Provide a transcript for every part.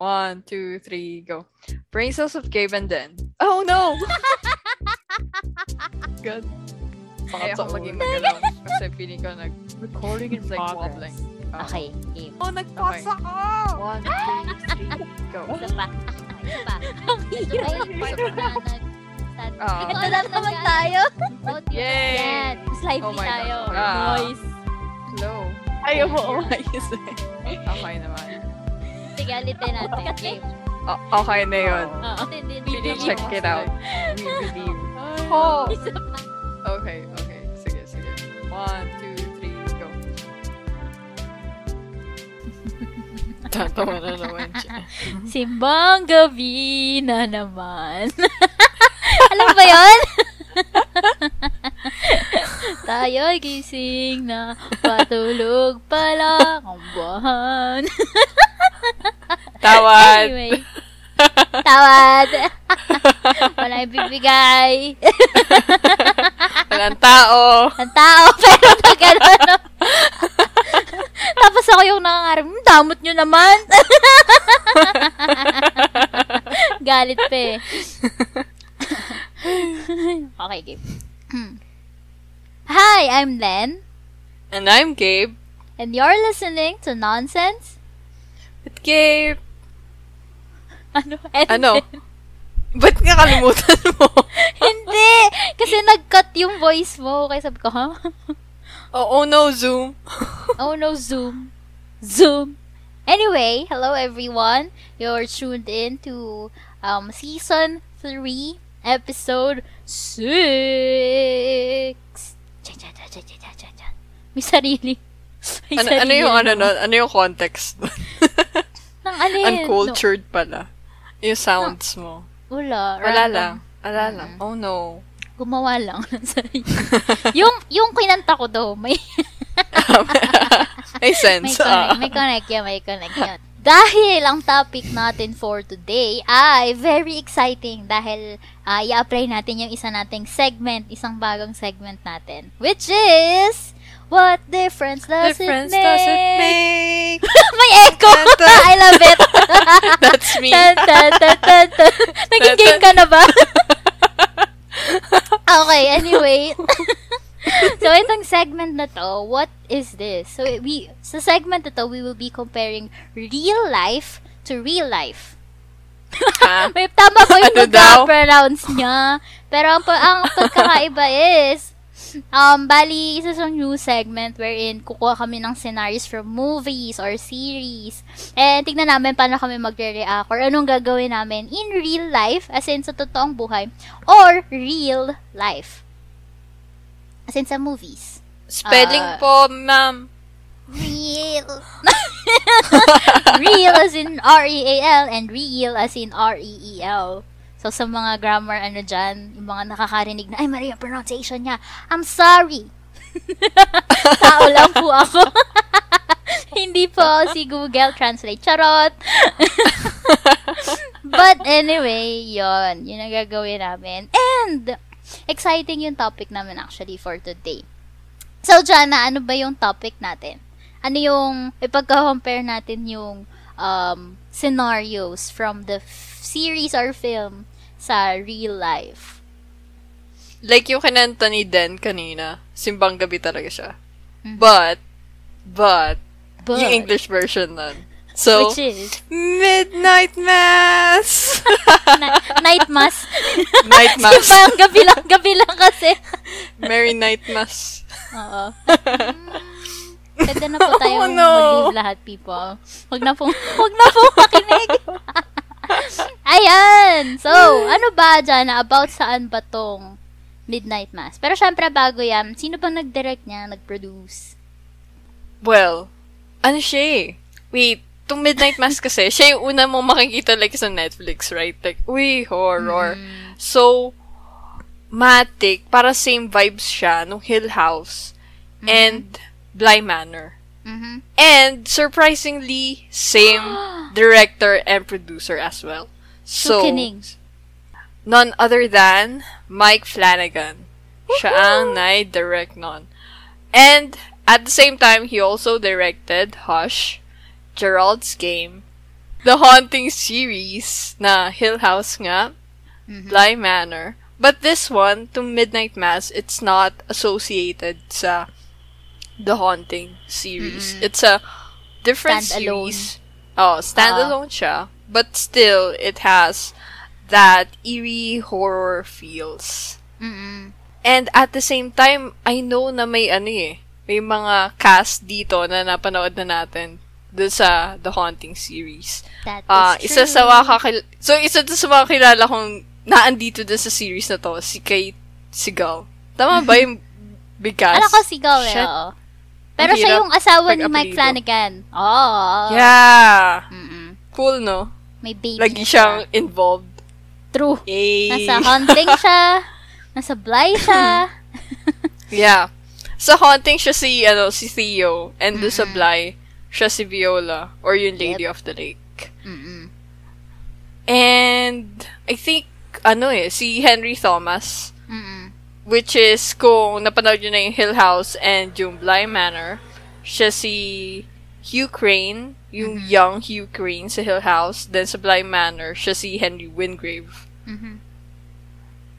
One, two, three, go. Brain cells of Gabe and Den. Oh no! Good. Baka ako maging magalaw. Kasi feeling ko nag... Recording in It's like progress. wobbling. Oh. Okay, game. Oh, nagpasa ka! One, two, three, go. Isa pa. Isa pa. Ito ba yung part na nag... Ah. Ito lang naman tayo. Yay! Yan. Mas lively Oh my God. tayo. Ah. Noise. Slow. Ayaw mo umayos eh. Okay naman. Sige, ulitin natin. Game. O- okay na yun. Oo. Hindi. check it out. We believe. Oh. Isa pa. Okay, okay. Sige, sige. One, two, three, go. Tatawa na naman siya. Simbang gabi na naman. Alam ba yun? Tayo'y gising na patulog pa lang ang buwan. Tawad! Anyway. Tawad. Wala ibibigay. Walang tao! Ang tao, pero na gano'n. Tapos ako yung nangangarap, "Hmm, damot nyo naman. Galit pa eh. okay, game. Hi, I'm Len, And I'm Gabe. and you're listening to Nonsense. With Gabe, Ano? And Ano? ba't nga kalimutan mo? Hindi! Kasi nag-cut yung voice mo. Kaya sabi ko, ha? oh, oh no, Zoom. Oh no, Zoom. Zoom. Anyway, hello everyone. You're tuned in to um season 3, episode 6. May sarili. May Ano, ano yung ano no? nun? Ano yung context nun? Nang alin? Uncultured pala. Yung sounds mo. No, wala. Wala random. lang. Wala lang. Oh no. Gumawa lang ng sarili. yung, yung kinanta ko daw, may, May may sense. connect, ah. may connect yan, may connect. Dahil ang topic natin for today ay very exciting dahil ah, i-apply natin yung isa nating segment, isang bagong segment natin, which is What difference does Difference it make? does it make? May echo! I love it! That's me. Tan, tan, tan, tan, tan. Naging game ka na ba? okay, anyway. so, itong segment na to, what is this? So, we, sa segment na to, we will be comparing real life to real life. May tama ba yung Ano pronounce niya? Pero ang, ang pagkakaiba is, um, bali, isa sa new segment wherein kukuha kami ng scenarios from movies or series. And tignan namin paano kami magre-react or anong gagawin namin in real life, as in sa totoong buhay, or real life. As in sa movies. Spelling Ah. po, ma'am. Real. real as in R-E-A-L and real as in R-E-E-L. So, sa mga grammar, ano dyan, yung mga nakakarinig na, ay, mali yung pronunciation niya. I'm sorry. Tao lang po ako. Hindi po si Google Translate. Charot! But anyway, yon Yun ang gagawin namin. And, exciting yung topic namin actually for today. So, Jana, ano ba yung topic natin? Ano yung, ipagka-compare natin yung um, scenarios from the f- series or film sa real life. Like yung kinanta ni Den kanina. Simbang gabi talaga siya. Mhm. But, but, But, yung English version nun. So, which is, Midnight Mass! na- night mass. Night Mass. Simbang gabi lang, gabi lang kasi. Merry Night Mass. Oo. Pwede na po tayo Oh, no. lahat, people. Huwag na pong, huwag na pong makinig. Ayan! So, ano ba, Jana, about saan ba tong Midnight Mass? Pero syempre, bago yan, sino bang nag-direct niya, nag-produce? Well, ano siya eh? Wait, itong Midnight Mass kasi, siya yung una mong makikita like sa Netflix, right? Like, uy, horror. Mm. So, matic, para same vibes siya nung Hill House and Bly Manor. Mhm. And, surprisingly, same director and producer as well. So, none other than Mike Flanagan. Siya ang nai-direct nun. And, at the same time, he also directed Hush, Gerald's Game, The Haunting series na Hill House nga, Bly Manor. But this one, to Midnight Mass, it's not associated sa The Haunting series. It's a different Standalone. series. Oh, standalone siya. But still, it has that eerie horror feels. Mm-mm. And at the same time, I know na may ano eh, may mga cast dito na napanood na natin dun sa The Haunting series. That is Ah, true. isa sa mga kakil- So, isa to sa mga kilala kong naandito dun sa series na to, si Kate Sigal. Tama ba yung bigkas? Ano ko sigaw eh, Shit. oo. Pero siya yung asawa ni Mike. Flanagan. Oo. Yeah! Mm-mm. Cool, no? May baby Lagi siyang siya. involved. True. Eh. Nasa haunting siya. Nasa Bly siya. Yeah. Sa Haunting siya si, ano, si Theo. And doon sa Bly, siya si Viola. Or yung Lady of the Lake. Mm-mm. And, I think, ano eh, si Henry Thomas. Mm-mm. Which is, kung napanood nyo na yung Hill House and yung Bly Manor, siya si Hugh Crane, yung young Hugh Crane sa Hill House. Then sa Bly Manor, siya si Henry Wingrave. Mhm.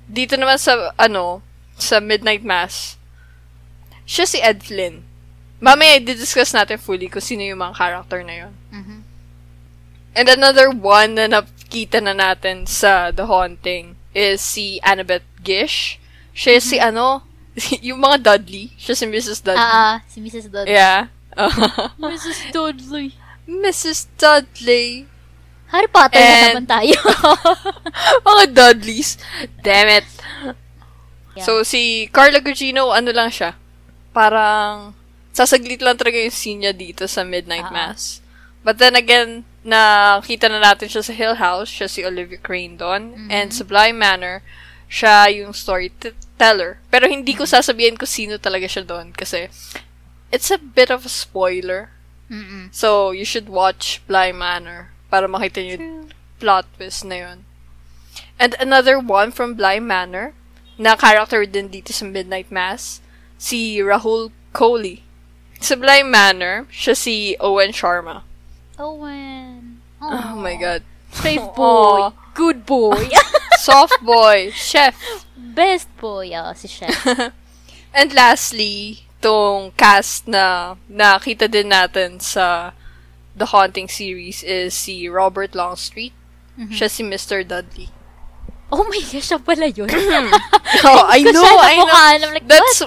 Dito naman sa, ano, sa Midnight Mass, siya si Ed Flynn. Mamaya, i-discuss natin fully kung sino yung mga character na yun. Mhm. And another one na nakita na natin sa The Haunting is si Annabeth Gish. Siya si ano, yung mga Dudley. Siya si Mrs. Dudley. Ah, ah, si Mrs. Dudley. Yeah. Mrs. Dudley. Mrs. Dudley. Harry Potter na And- naman tayo. mga Dudleys. Damn it. Yeah. So, si Carla Gugino, ano lang siya? Parang, sasaglit lang talaga yung scene niya dito sa Midnight Ah. Mass. But then again, nakita na natin siya sa Hill House. Siya si Olivia Crane doon. Mm-hmm. And sa Bly Manor, siya yung storyteller. Pero hindi ko sasabihin kung sino talaga siya doon kasi it's a bit of a spoiler. Mm-mm. So, you should watch Bly Manor para makita niyo yung plot twist na yun. And another one from Bly Manor, na character din dito sa Midnight Mass, si Rahul Kohli. Sa Bly Manor, siya si Owen Sharma. Owen. Oh my God. Brave boy. Good boy. Soft boy. Chef. Best boy. Oh, si Chef. And lastly, tong cast na nakita din natin sa The Haunting series is si Robert Longstreet. Siya si Mr. Dudley. Oh my gosh, siya pala yun. Oh, I know, I know. I'm like, That's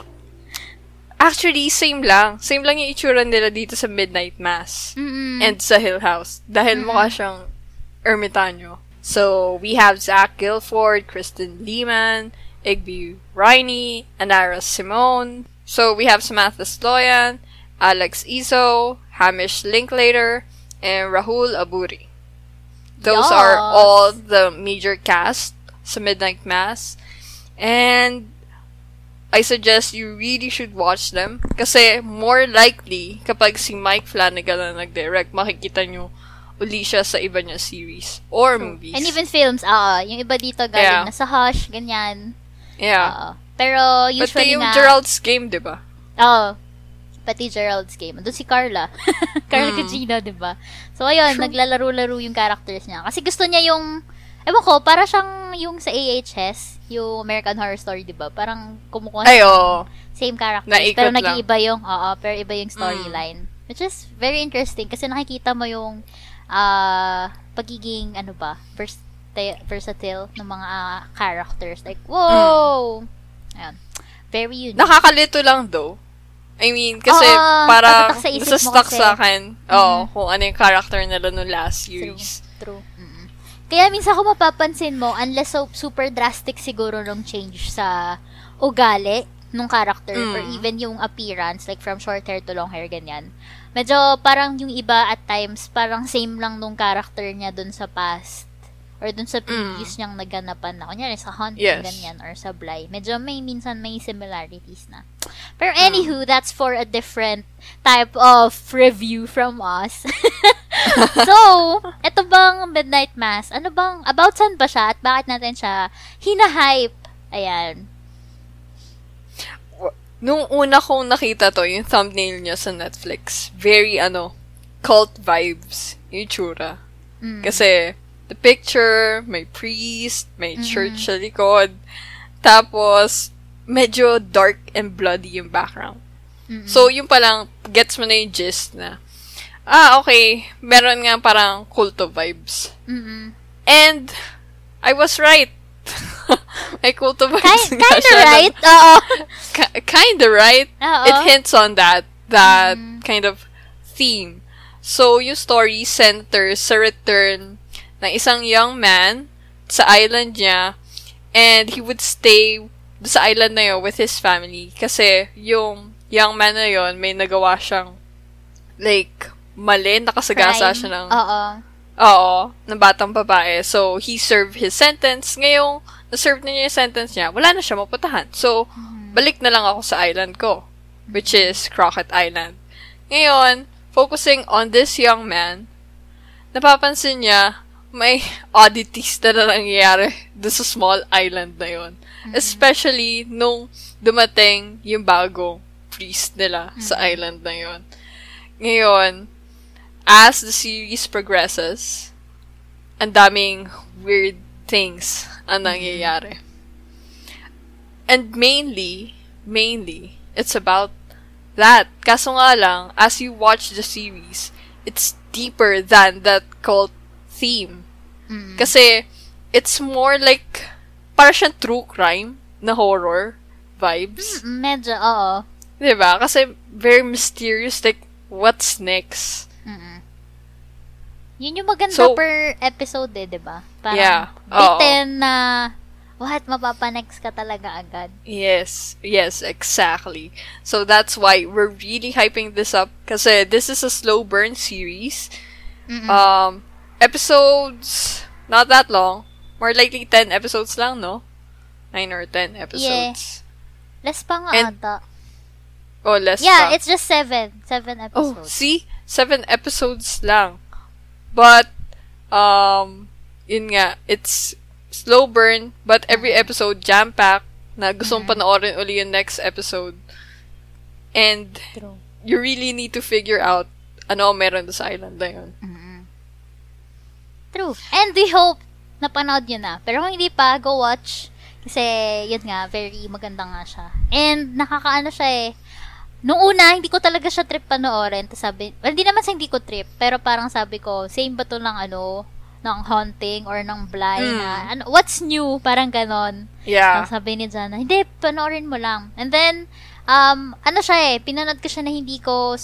actually same lang. Same lang yung itsura nila dito sa Midnight Mass Mm-mm. and sa Hill House dahil mukha siyang ermitanyo. So, we have Zach Guilford, Kristen Lehman, Igby Riney, Anara Simone. So, we have Samantha Sloyan, Alex Iso, Hamish Linklater, and Rahul Aburi. Those are all the major cast sa Midnight Mass. And I suggest you really should watch them. Kasi more likely, kapag si Mike Flanagan na nag-direct, makikita nyo uli siya sa iba niya series or movies. And even films, ah, yung iba dito galing Yeah. na sa Hush, ganyan. Yeah. Oo. pero Pati usually yung nga, Gerald's Game, di ba? Oo. pati Gerald's game. Doon si Carla. Carla Mm. Gugino, di ba? So, ayun, naglalaro-laro yung characters niya. Kasi gusto niya yung, ewan ko, para siyang yung sa AHS, yung American Horror Story, di ba? Parang kumukuha Ay, oo. same characters. Naikot pero. Mm. nag-iiba yung, oo, pero iba yung storyline. Which is very interesting kasi nakikita mo yung ah pagiging, ano ba, vers- versatile ng mga ah, characters. Like, whoa! Ayun. Very unique. Nakakalito lang though. I mean, kasi Oo, para sa isip kasi. sa akin, oh, kung ano yung character nila no last True. series. True. Mm-mm. Kaya minsan kung mapapansin mo, unless so, super drastic siguro nung change sa ugali nung character Mm. or even yung appearance, like from short hair to long hair, ganyan. Medyo parang yung iba at times, parang same lang nung character niya dun sa past or dun sa previous niyang naganapan na. Kunyari, sa Haunting, Mm. Yes. ganyan, or sa Bly. Medyo may, minsan may similarities na. Pero anywho, that's for a different type of review from us. so, eto bang Midnight Mass? Ano bang, about saan ba siya at bakit natin siya hinahype? Ayan. Nung una kong nakita to, yung thumbnail niya sa Netflix, very ano, cult vibes, yung tsura. Mm. Kasi, the picture, may priest, may Mm-hmm. church sa likod. Tapos, medyo dark and bloody yung background. Mm-mm. So, yung palang, gets mo na yung gist na, ah, okay, meron nga parang culto vibes. Mm-mm. And, I was right. may culto vibes Kind, nga kinda siya right? Oo. Ki- kinda right. Oo. It hints on that, that Mm. kind of theme. So, yung story centers sa return ng isang young man sa island niya and he would stay sa island na yun with his family kasi yung young man na yun may nagawa siyang like mali, nakasagasa Crime. siya ng Oo. Oo, ng batang babae. So, he served his sentence. Ngayong, na-serve na niya yung sentence niya, wala na siya maputahan. So, balik na lang ako sa island ko, which is Crockett Island. Ngayon, focusing on this young man, napapansin niya, may oddities na na nangyayari doon sa small island na yon. Especially nung dumating yung bagong priest nila sa island na yon. Ngayon, as the series progresses, ang daming weird things ang nangyayari. And mainly, mainly, it's about that. Kaso nga lang, as you watch the series, it's deeper than that cult theme. Mm. Kasi, it's more like, para siyang true crime na horror vibes. Mm, Medyo, oo. Diba? Kasi, very mysterious, like, what's next? Mm-mm. Yun yung maganda So- per episode eh, di ba? Parang Yeah. Bitten na, what, mapapanext ka talaga agad. Yes, yes, exactly. So that's why we're really hyping this up kasi this is a slow burn series. Mm-mm. Um, episodes not that long. More likely 10 episodes lang, no? 9 or 10 episodes. Less pa nga and- ata. Oh, less Yeah, pa. it's just seven. Seven Oh, episodes. see? 7 episodes lang. But um yun nga, it's slow burn but every episode jam-packed na gusto mong panoorin uli yung next episode. And True. you really need to figure out ano meron sa island na yun. Mm-mm. True. And we hope napanood nyo na. Pero kung hindi pa, go watch. Kasi, yun nga, very maganda nga siya. And, nakakaano siya eh. Nung una, hindi ko talaga siya trip panoorin. Tapos sabi, well, hindi naman sa hindi ko trip. Pero parang sabi ko, same ba to ng ano, ng haunting or ng blind Mm. na, ano, what's new? Parang ganon. Yeah. Tapos sabi ni Jana, hindi, panoorin mo lang. And then, um, ano siya eh, pinanood ko siya na hindi ko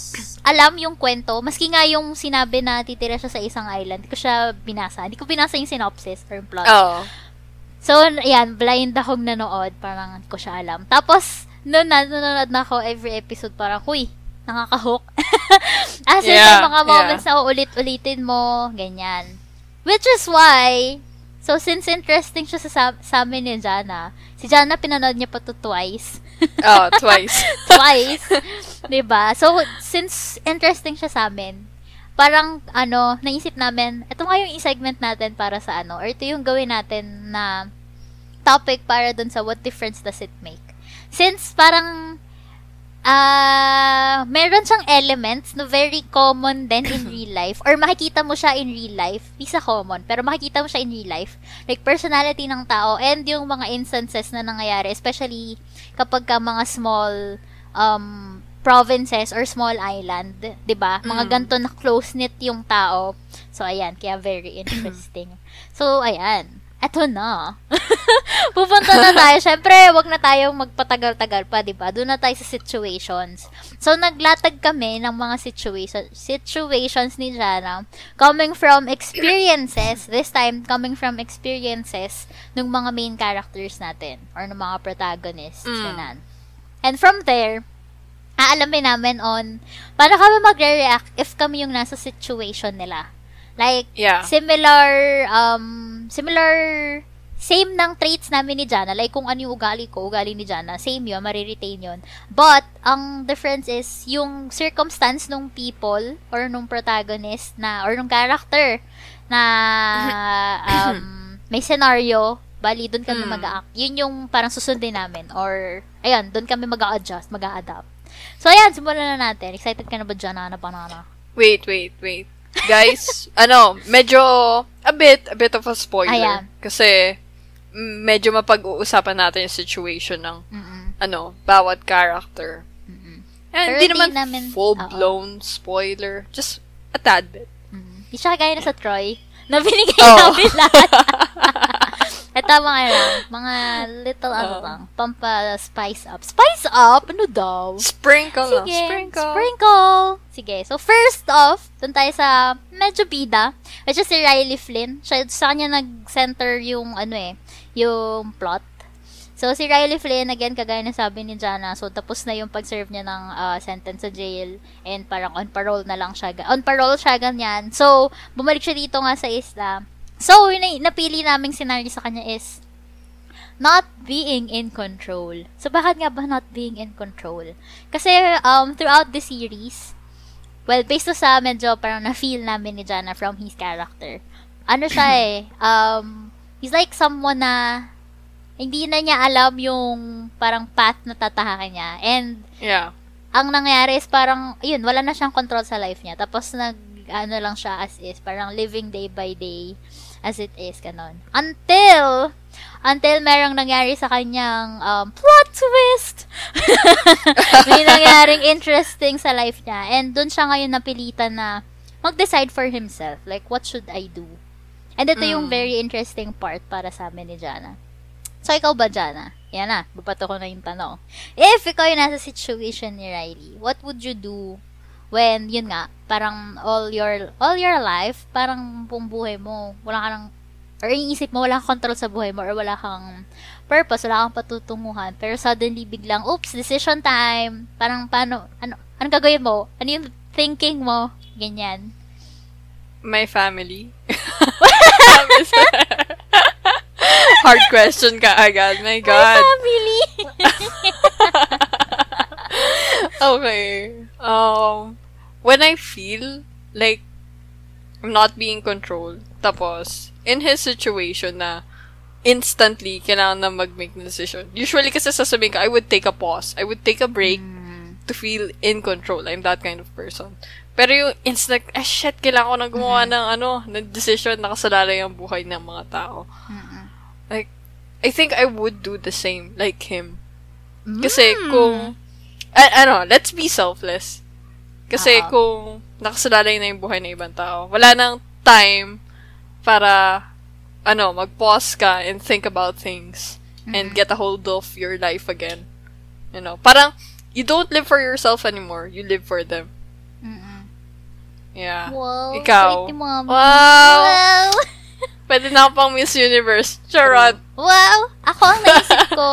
alam yung kwento. Maski nga yung sinabi na titira siya sa isang island, hindi ko siya binasa. Hindi ko binasa yung synopsis or yung plot. Oh. So, ayan, blind akong nanood. Parang hindi ko siya alam. Tapos, noon na, nanonood na ako every episode, parang, huy, nakaka-hook. As in, Yeah, may mga yeah. moments na uulit-ulitin mo, ganyan. Which is why, so since interesting siya sa, sa, sa amin ni Jana, si Jana pinanood niya pa to twice. Oh, twice. twice. 'Di ba? So, since interesting siya sa amin, parang, ano, naisip namin, ito nga yung i-segment natin para sa ano, or ito yung gawin natin na topic para dun sa what difference does it make. Since parang, ah, meron siyang elements na very common din in real life, or makikita mo siya in real life, di sa common, pero makikita mo siya in real life, like personality ng tao, and yung mga instances na nangyayari, especially kapag ka mga small um, provinces or small island, 'di ba? Mga Mm. ganto na close-knit yung tao. So ayan, kaya very interesting. so ayan, eto na. Pupunta na tayo. Syempre, wag na tayong magpatagal-tagal pa, 'di ba? Doon na tayo sa situations. So naglatag kami ng mga situation situations ni Jana coming from experiences, this time coming from experiences ng mga main characters natin or ng mga protagonists. Mm. Ganun. And from there, aalamin namin on paano kami magre-react if kami yung nasa situation nila. Like, Yeah. similar, um, similar, same ng traits namin ni Jana. Like, kung ano yung ugali ko, ugali ni Jana, same yun, mariretain yun. But, ang difference is, yung circumstance nung people, or nung protagonist na, or nung character, na, um, may scenario, bali, doon kami Mm. mag-act. Yun yung parang susundin namin. Or, ayun, doon kami mag-a-adjust, mag-a-adapt. So, ayan, simulan na natin. Excited ka na ba dyan, Ana Panana? Wait, wait, wait. Guys, ano, medyo, a bit, a bit of a spoiler. Ayan. Kasi, medyo mapag-uusapan natin yung situation ng, Mm-mm. ano, bawat character. Mm-mm. And hindi di naman namin- full-blown spoiler. Just a tad bit. Mm. Di siya kagaya na sa Troy, na binigay Oh. namin lahat. Ito mga lang, mga little ano Oo. lang, pampa spice up. Spice up? Ano daw? Sprinkle. Sige, Sprinkle. sprinkle. Sige, so first off, dun tayo sa medyo bida, which is si Riley Flynn. Siya, sa kanya nag-center yung ano eh, yung plot. So, si Riley Flynn, again, kagaya na sabi ni Jana, so tapos na yung pag-serve niya ng ah, sentence sa jail and parang on parole na lang siya. On parole siya, ganyan. So, bumalik siya dito nga sa isla. So, yun na, napili naming scenario sa kanya is not being in control. So, bakit nga ba not being in control? Kasi, um, throughout the series, well, based to sa medyo parang na-feel namin ni Jana from his character, ano siya eh, um, he's like someone na hindi na niya alam yung parang path na tatahakin niya. And, Yeah. ang nangyari is parang, yun, wala na siyang control sa life niya. Tapos, nag, ano lang siya as is, parang living day by day as it is, ganon. Until, until merong nangyari sa kanyang um, plot twist. May nangyaring interesting sa life niya. And dun siya ngayon napilitan na mag-decide for himself. Like, what should I do? And ito yung Mm. very interesting part para sa amin ni Jana. So, ikaw ba, Jana? Yan na, babato ko na yung tanong. If ikaw yung nasa situation ni Riley, what would you do when, yun nga, parang all your, all your life, parang buong buhay mo, wala ka nang, or iniisip mo, wala kang control sa buhay mo, or wala kang purpose, wala kang patutunguhan, pero suddenly, biglang, oops, decision time, parang paano, ano, anong gagawin mo? Ano yung thinking mo? Ganyan. My family. Hard question ka agad. My God. Family! okay. Um, when I feel like I'm not being controlled, tapos, in his situation na instantly, kailangan na mag-make ng decision. Usually kasi sasabihin ka, I would take a pause. I would take a break to feel in control. I'm that kind of person. Pero yung instant, eh shit, kailangan ko na gumawa ng ano, ng decision na kasalalay ang buhay ng mga tao. Mm-mm. Like, I think I would do the same, like him. Kasi kung, a- ano, let's be selfless. Kasi Oo. kung nakasalalay na yung buhay ng ibang tao, wala nang time para, ano, mag-pause ka and think about things and get a hold of your life again. You know, parang, you don't live for yourself anymore. You live for them. Mm-mm. Yeah. Wow. Ikaw. sweet. Wow. Wow. Pwede na ako pang Miss Universe. Charot. Wow! Ako ang naisip ko,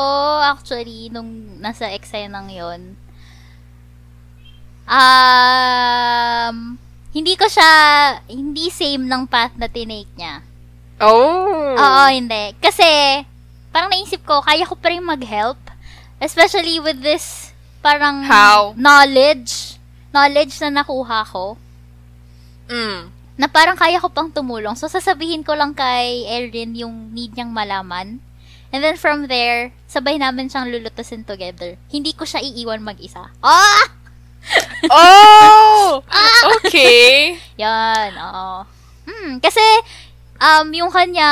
actually, nung nasa eksena nang yon um, hindi ko siya, hindi same ng path na tinake niya. Oh. Oo, hindi. Kasi, parang naisip ko, kaya ko pa rin mag-help. Especially with this, parang, How? knowledge. Knowledge na nakuha ko. Mm. na parang kaya ko pang tumulong. So, sasabihin ko lang kay Erin yung need niyang malaman. And then from there, sabay namin siyang lulutasin together. Hindi ko siya iiwan mag-isa. Ah! Oh! Okay. Yan, oo. Hmm, kasi, um, yung kanya,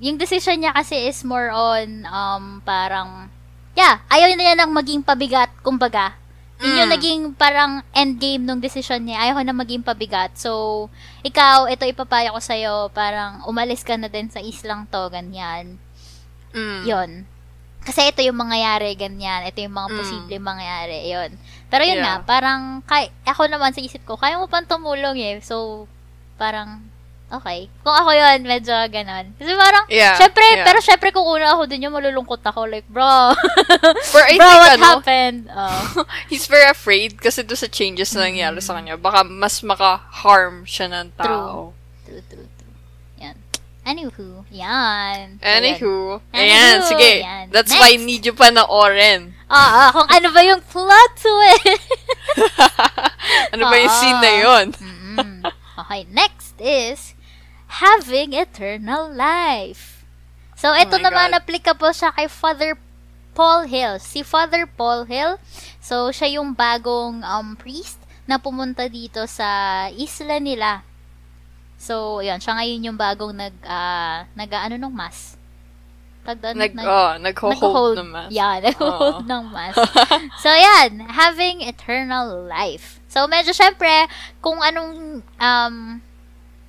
yung decision niya kasi is more on, um, parang, yeah, ayaw na niya nang maging pabigat, kumbaga. Yun yung Mm. naging parang endgame nung decision niya. Ayaw na maging pabigat. So, ikaw, ito ipapaya ko sa'yo, parang umalis ka na din sa islang to, ganyan. Mm. Yon. Kasi ito yung mangyayari, ganyan. Ito yung mga Mm. posible mangyayari, yon. Pero yun Yeah. nga, parang, kay, ako naman sa isip ko, kaya mo pang tumulong eh. So, parang, okay. Kung ako yun, medyo ganon. Kasi parang, Yeah, syempre, yeah. pero syempre kung una ako dun yung malulungkot ako, like, bro, I bro, think, what ano, happened? Oh. he's very afraid kasi doon sa changes na nangyari sa kanya. Baka mas maka-harm siya ng tao. True, true, true. Anywho, yan. Anywho, Anywho, ayan, sige. yan. That's why Next. need you pa na Oren. Ah, ah, kung ano ba yung plot twist? ano ba yung Oo. scene na yun? Okay, next is having eternal life. So, ito Oh naman God. applicable siya kay Father Paul Hill. Si Father Paul Hill, so siya yung bagong um, priest na pumunta dito sa isla nila. So, yun, siya ngayon yung bagong nag, ah, nag, ano nung mas? Tag, Nag, nag- oh, nagho-hold nagho-hold. naman. Yeah, nagho-hold Oo. ng mask. so, yan. Having eternal life. So, medyo syempre, kung anong, um,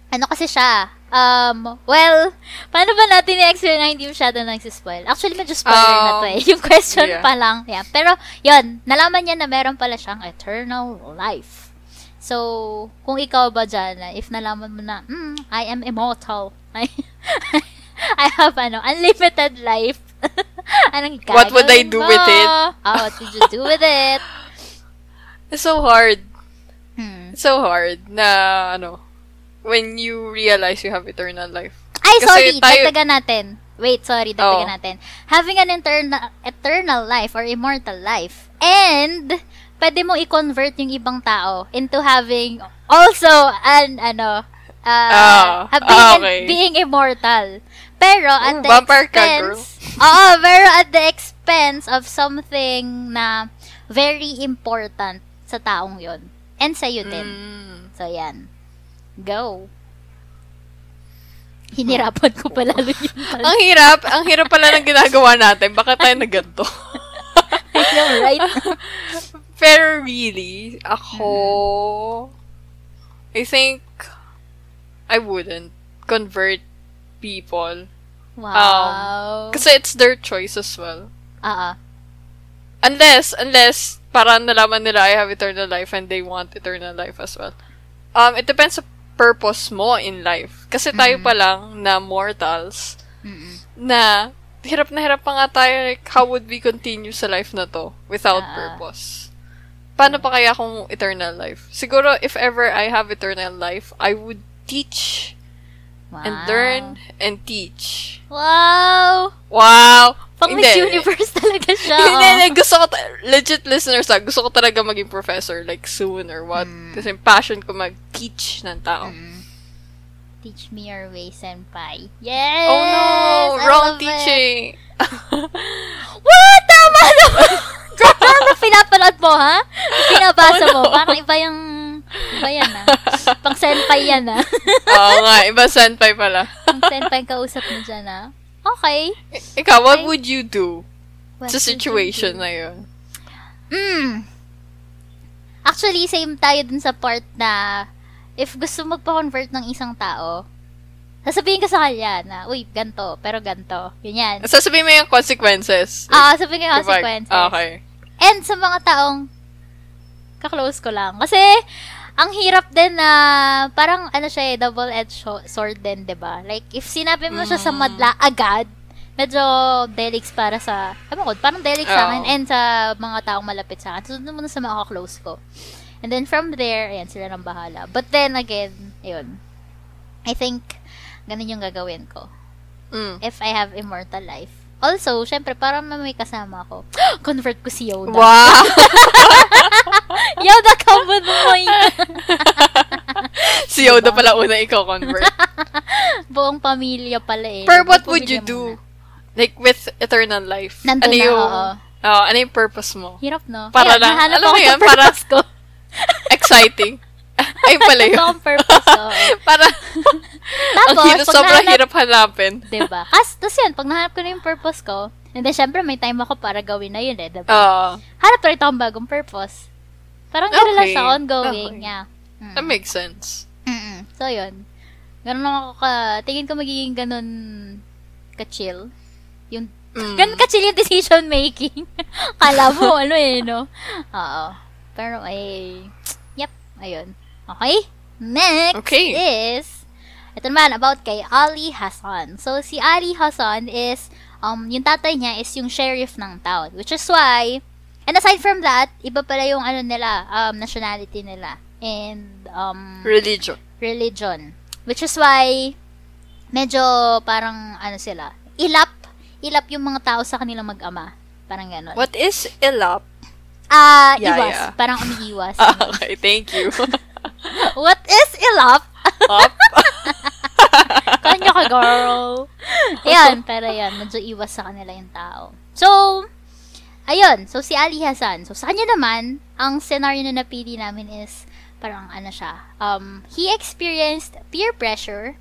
ano kasi siya, um, well, paano ba natin i-explain na hindi masyado nagsispoil? Actually, medyo spoiler na to Um, eh. Yung question yeah. pa lang. Yeah. Pero, yun, nalaman niya na meron pala siyang eternal life. So, kung ikaw ba dyan, if nalaman mo na, mm, I am immortal. I, I have, ano, unlimited life. Anong What would I do mo? with it? Oh, what would you do with it? It's so hard. Hmm. It's so hard na, ano, when you realize you have eternal life. Ay, Kasi sorry, tayo- dagdagan natin. Wait, sorry, dagdagan Oh. natin. Having an eternal, eternal life or immortal life. And, pwede mo i-convert yung ibang tao into having also an, ano, uh, ha- being, ah, okay. being immortal. Pero, at Oh, the vampire ka, expense, oo, pero at the expense of something na very important sa taong yon And sa'yo din. Mm. So, yan. Go. Hinirapan ko pa lalo yung tanong. Ang hirap, ang hirap pala ng ginagawa natin. Baka tayo na ganito. I know, right? Pero really, ako, I think, I wouldn't convert people. Wow. Kasi it's their choice as well. Ah. Unless, unless, para nalaman nila I have eternal life and they want eternal life as well. Um, it depends sa purpose mo in life. Kasi tayo pa lang na mortals Mm-mm. na hirap na hirap pa nga tayo like how would we continue sa life na to without Ah. purpose? Paano pa kaya kung eternal life? Siguro if ever I have eternal life, I would teach Wow. and learn and teach. Wow! Wow! Pang. Miss Universe talaga siya. Hindi, oh. Gusto ko, ta- legit listeners, ah, gusto ko talaga maging professor, like, soon or what. Mm. Kasi passion ko mag-teach ng tao. Mm. Teach me your way, senpai. Yes! Oh no! I Wrong teaching! What? Tama naman! Grabe ano pinapanood mo, ha? Pinabasa Oh, no. mo. Parang iba yung... Iba yan, ha? Pang senpai yan, ha? Oo nga, iba senpai pala. Pang senpai kausap mo dyan, ha? Okay. I- Ikaw, what Okay. would you do What sa situation na yun? Mm. Actually, same tayo dun sa part na if gusto magpa-convert ng isang tao, sasabihin ko sa kanya na, uy, ganto, pero ganto. Ganyan. Sasabihin mo yung consequences. Ah, sabihin ko yung consequences. Ah, okay. And sa mga taong kaklose ko lang. Kasi, ang hirap din na, parang, ano siya eh, double-edged sword din, 'di ba Like, if sinabi mo siya sa Mm. madla agad, medyo delix para sa, ano ko, parang delix sa akin and sa mga taong malapit sa akin. Sunod mo na sa mga close ko. And then from there, ayan, sila nang bahala. But then again, ayun, I think, ganun yung gagawin ko. Mm. If I have immortal life. Also, syempre, para may kasama ko, convert ko si Yoda. Wow! Yoda, come with me! si Yoda pala una ikaw convert. Buong pamilya pala eh. Pero what would you do? muna. Like, with eternal life? Nandun ano na, yung, oo. oh, ano yung purpose mo? Hirap, no? Para Ayun, lang- alam mo yun, para- ko. Exciting. Ay, pala Ito yun. ang purpose, oo. Para, ang Tapos, hirap, pag sobrang nahanap- hirap hanapin. Diba? Kas, tapos yan, pag nahanap ko na yung purpose ko, and then, syempre, may time ako para gawin na yun eh, diba? Ah, Hanap ulit akong bagong purpose. Parang gano'n lang Okay. siya, ongoing. Okay. Yeah. Mm. that makes sense. Mm-mm. So, yun. Ganun lang ako ka, tingin ko magiging ganun ka-chill. Yung, Mm. ganun ka-chill yung decision making. Kala mo, ano eh, no? Oo. Pero, ay, yep, ayun. Okay? Next Okay. is, ito naman, about kay Ali Hassan. So, si Ali Hassan is, um, yung tatay niya is yung sheriff ng town. Which is why, and aside from that, iba pala yung ano nila, um, nationality nila. And, um, Religion. religion. Which is why, medyo parang, ano sila, ilap, ilap yung mga tao sa kanilang mag-ama. Parang gano'n. What is ilap? Ah, Yeah, iwas. yeah. Parang umiiwas. Ah, okay, thank you. What is ilap? Up? Kanya ka, girl. Ayan, pero yan, medyo iwas sa kanila yung tao. So, ayun. So, si Ali Hassan. So, sa kanya naman, ang scenario na napili namin is, parang ano siya, um, he experienced peer pressure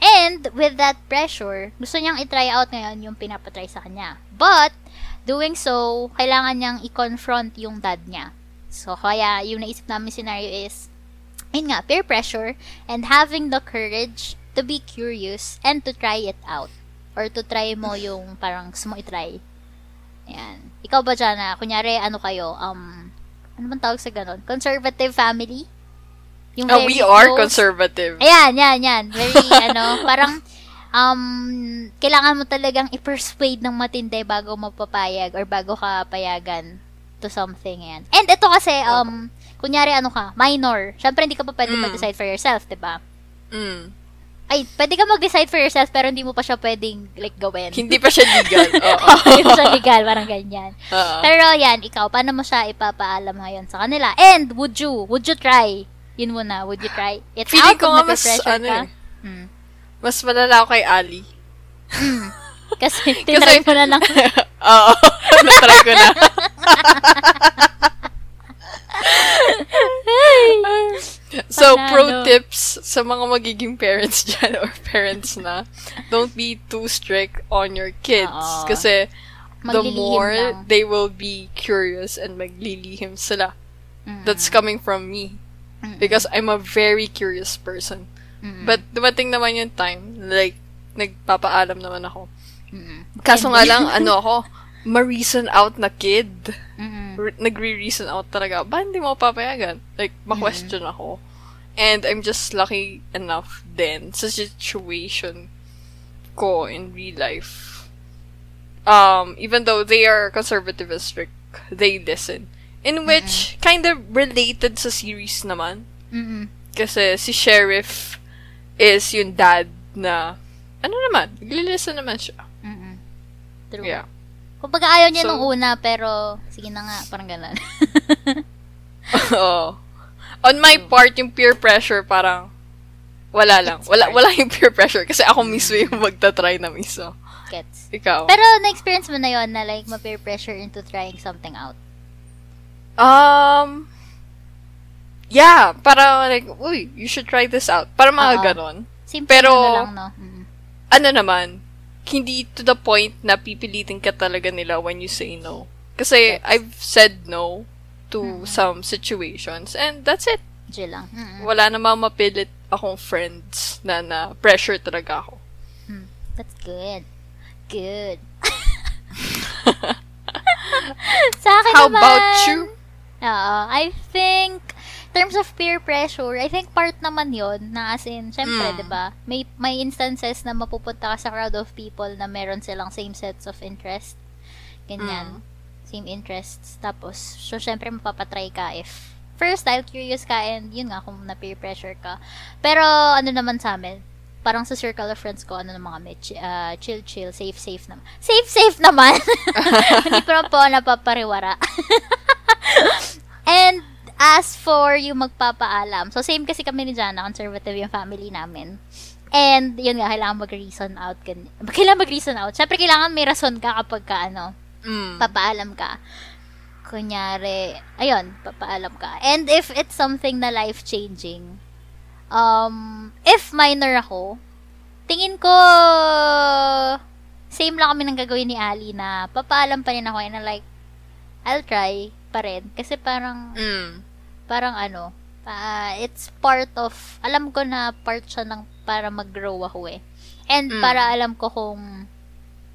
and with that pressure, gusto niyang i-try out ngayon yung pinapatry sa kanya. But, doing so, kailangan niyang i-confront yung dad niya. So, kaya yung naisip namin scenario is, yun nga, peer pressure and having the courage to be curious and to try it out. Or to try mo yung parang gusto mo i-try. Ayan. Ikaw ba, Jana? Kunyari, ano kayo? Um, ano bang tawag sa ganon? Conservative family? Yung Ah, we are close- conservative. Ayan, yan, yan. Very, ano, parang, um, kailangan mo talagang i-persuade ng matindi bago mapapayag or bago ka payagan to something, yan. And ito kasi, um, kunyari, ano ka, minor. Siyempre, hindi ka pa pwede Mm. mag-decide for yourself, di ba? Mm. Ay, pwede ka mag-decide for yourself, pero hindi mo pa siya pwedeng, like, gawin. Hindi pa siya legal. Oo. hindi mo siya legal, parang ganyan. Oo. Pero yan, ikaw, paano mo siya ipapaalam ngayon sa kanila? And, would you? Would you try? Yun muna, would you try it Feeling out ko mas, ano ka? eh, Hmm. Mas malala ako kay Ali. Kasi, tinry mo na ng... Oo. Natry ko na. so, Panalo. pro tips sa mga magiging parents dyan or parents na, don't be too strict on your kids. Oo. Kasi, the Maglilihim more lang. they will be curious and maglilihim sila. Mm. That's coming from me. Mm-mm. Because I'm a very curious person. Mm-mm. But dumating naman yung time, like, nagpapaalam naman ako. Mm-mm. Kaso nga lang, ano ako, ma-reason out na kid. Mm-mm. Re- nagre-reason out talaga. Ba hindi mo papayagan? Like, ma-question ako. And I'm just lucky enough then sa situation ko in real life. Um, even though they are conservative and strict, they listen. In which, kind of related sa series naman. Mm-mm. Kasi si Sheriff is yung dad na, ano naman, nagli-listen naman siya. Mm-mm. True. Yeah. Kumbaga ayaw niya So- nung una, pero sige na nga, parang ganun. Oo. On my part, yung peer pressure, parang, wala lang. It's Wala, hard. wala yung peer pressure kasi ako mismo yung magta-try na mismo. Gets. Ikaw? Pero na-experience mo na yon na like ma-peer pressure into trying something out. Um, yeah, para like, uy, you should try this out. Para mga Oo. ganon. Simple Pero- ano lang, no? Mm. Ano naman, hindi to the point na pipilitin ka talaga nila when you say no. Kasi Yes. I've said no to Mm. some situations and that's it. Chill lang. Mm-mm. Wala namang mapilit akong friends na na pressure talaga ako. Mm. That's good. Good. Sa akin How naman, about you? Oo, I think, in terms of peer pressure, I think part naman yon na as in, syempre, Mm. di ba may, may instances na mapupunta ka sa crowd of people na meron silang same sets of interest. Ganyan. Same interests. Tapos, so, syempre, mapapatry ka if first time curious ka and yun nga, kung na-peer pressure ka. Pero, ano naman sa amin, parang sa circle of friends ko, ano naman kami, ah, chill, chill, safe, safe naman. Safe, safe naman! Hindi ko na po napapariwara. And, as for yung magpapaalam, so same kasi kami ni Jana, conservative yung family namin. And, yun nga, kailangan mag-reason out. gan- Kailangan mag-reason out. Siyempre, kailangan may rason ka kapag ka, ano, Mm. papaalam ka. Kunyari, ayun, papaalam ka. And if it's something na life-changing, um, if minor ako, tingin ko, same lang kami ng gagawin ni Ali na papaalam pa rin ako and like, I'll try pa rin. Kasi parang, Mm. parang ano, ah, it's part of, alam ko na part siya ng para mag-grow ako eh. And Mm. para alam ko kung,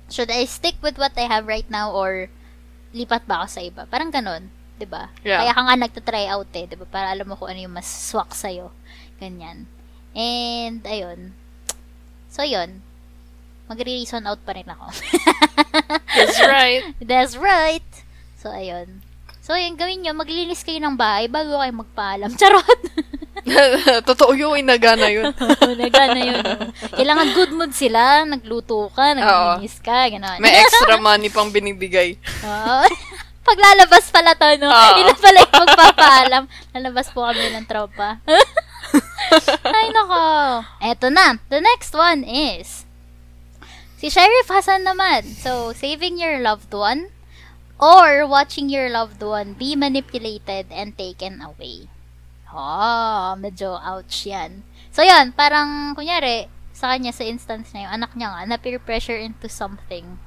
should I stick with what I have right now or lipat ba ako sa iba? Parang ganun, 'di ba? Yeah. Kaya ka nga nagta-try out eh, 'di ba? Para alam mo kung ano yung mas swak sa Ganyan. And ayun. So yun. Magre-reason out pa rin ako. That's right. That's right. So ayun. So yun, gawin nyo, maglinis kayo ng bahay bago kayo magpaalam. Charot! Totoo yun, inagana yun. Nagana yun. oh. Kailangan good mood sila, nagluto ka, naglinis ka, gano'n. May extra money pang binibigay. Oo. Paglalabas pala to, no? Oo. Ila pala yung magpapaalam. Lalabas po kami ng tropa. Ay, nako. Eto na. The next one is, si Sheriff Hasan naman. So, saving your loved one or watching your loved one be manipulated and taken away. Oh, medyo ouch yan. So, yun, parang, kunyari, sa kanya, sa instance na yung anak niya nga, na peer pressure into something.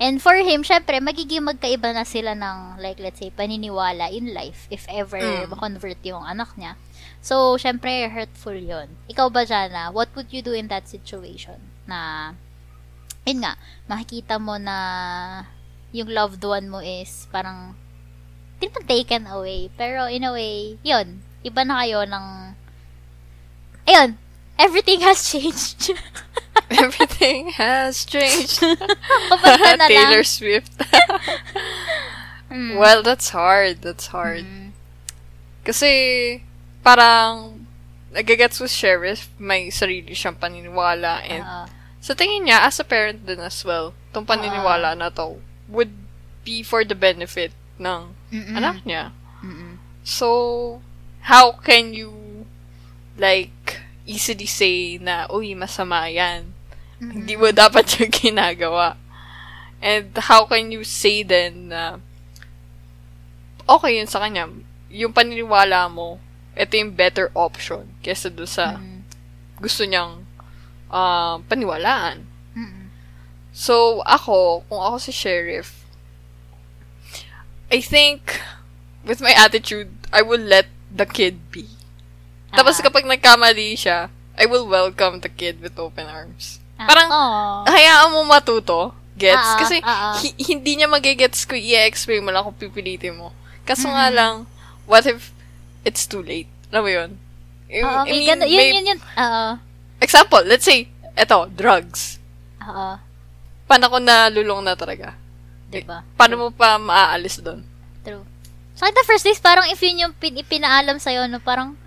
And for him, syempre, magiging magkaiba na sila ng, like, let's say, paniniwala in life, if ever Mm. ma-convert yung anak niya. So, syempre, hurtful yon Ikaw ba, Jana, what would you do in that situation? Na, yun nga, makikita mo na yung loved one mo is parang, hindi naman taken away, pero in a way, yun, iba na kayo ng, ayun, everything has changed. Everything has changed. Na lang. Taylor Swift. Mm. well, that's hard. That's hard. Mm. Kasi, parang, nagagets with Sheriff, may sarili siyang paniniwala. And, Oo. sa tingin niya, as a parent din as well, itong paniniwala na to would be for the benefit ng Mm-mm. anak niya. Mm-mm. So, how can you, like, easily say na, uy, masama yan. Hindi mo dapat yung ginagawa. And how can you say then na, okay yun sa kanya. Yung paniniwala mo, ito yung better option kesa doon sa Mm. gusto niyang ah, paniwalaan. So, ako, kung ako si Sheriff, I think, with my attitude, I will let the kid be. Tapos Ah. kapag nagkamali siya, I will welcome the kid with open arms. Ah, Parang, oo. hayaan mo matuto. Gets? Ah, Kasi, ah. hi- hindi niya magigets kung i-explain mo lang kung pipilitin mo. Kaso nga Mm. lang, what if it's too late? Alam mo yun? I- Oo, I mean, gano- yun, may- yun, yun. Oo. Example, let's say, eto, drugs. Oo. Paano ko nalulong na talaga? Diba? Paano mo pa maaalis doon? True. So, in the first place, parang if yun yung pin- ipinaalam sa'yo, no, parang,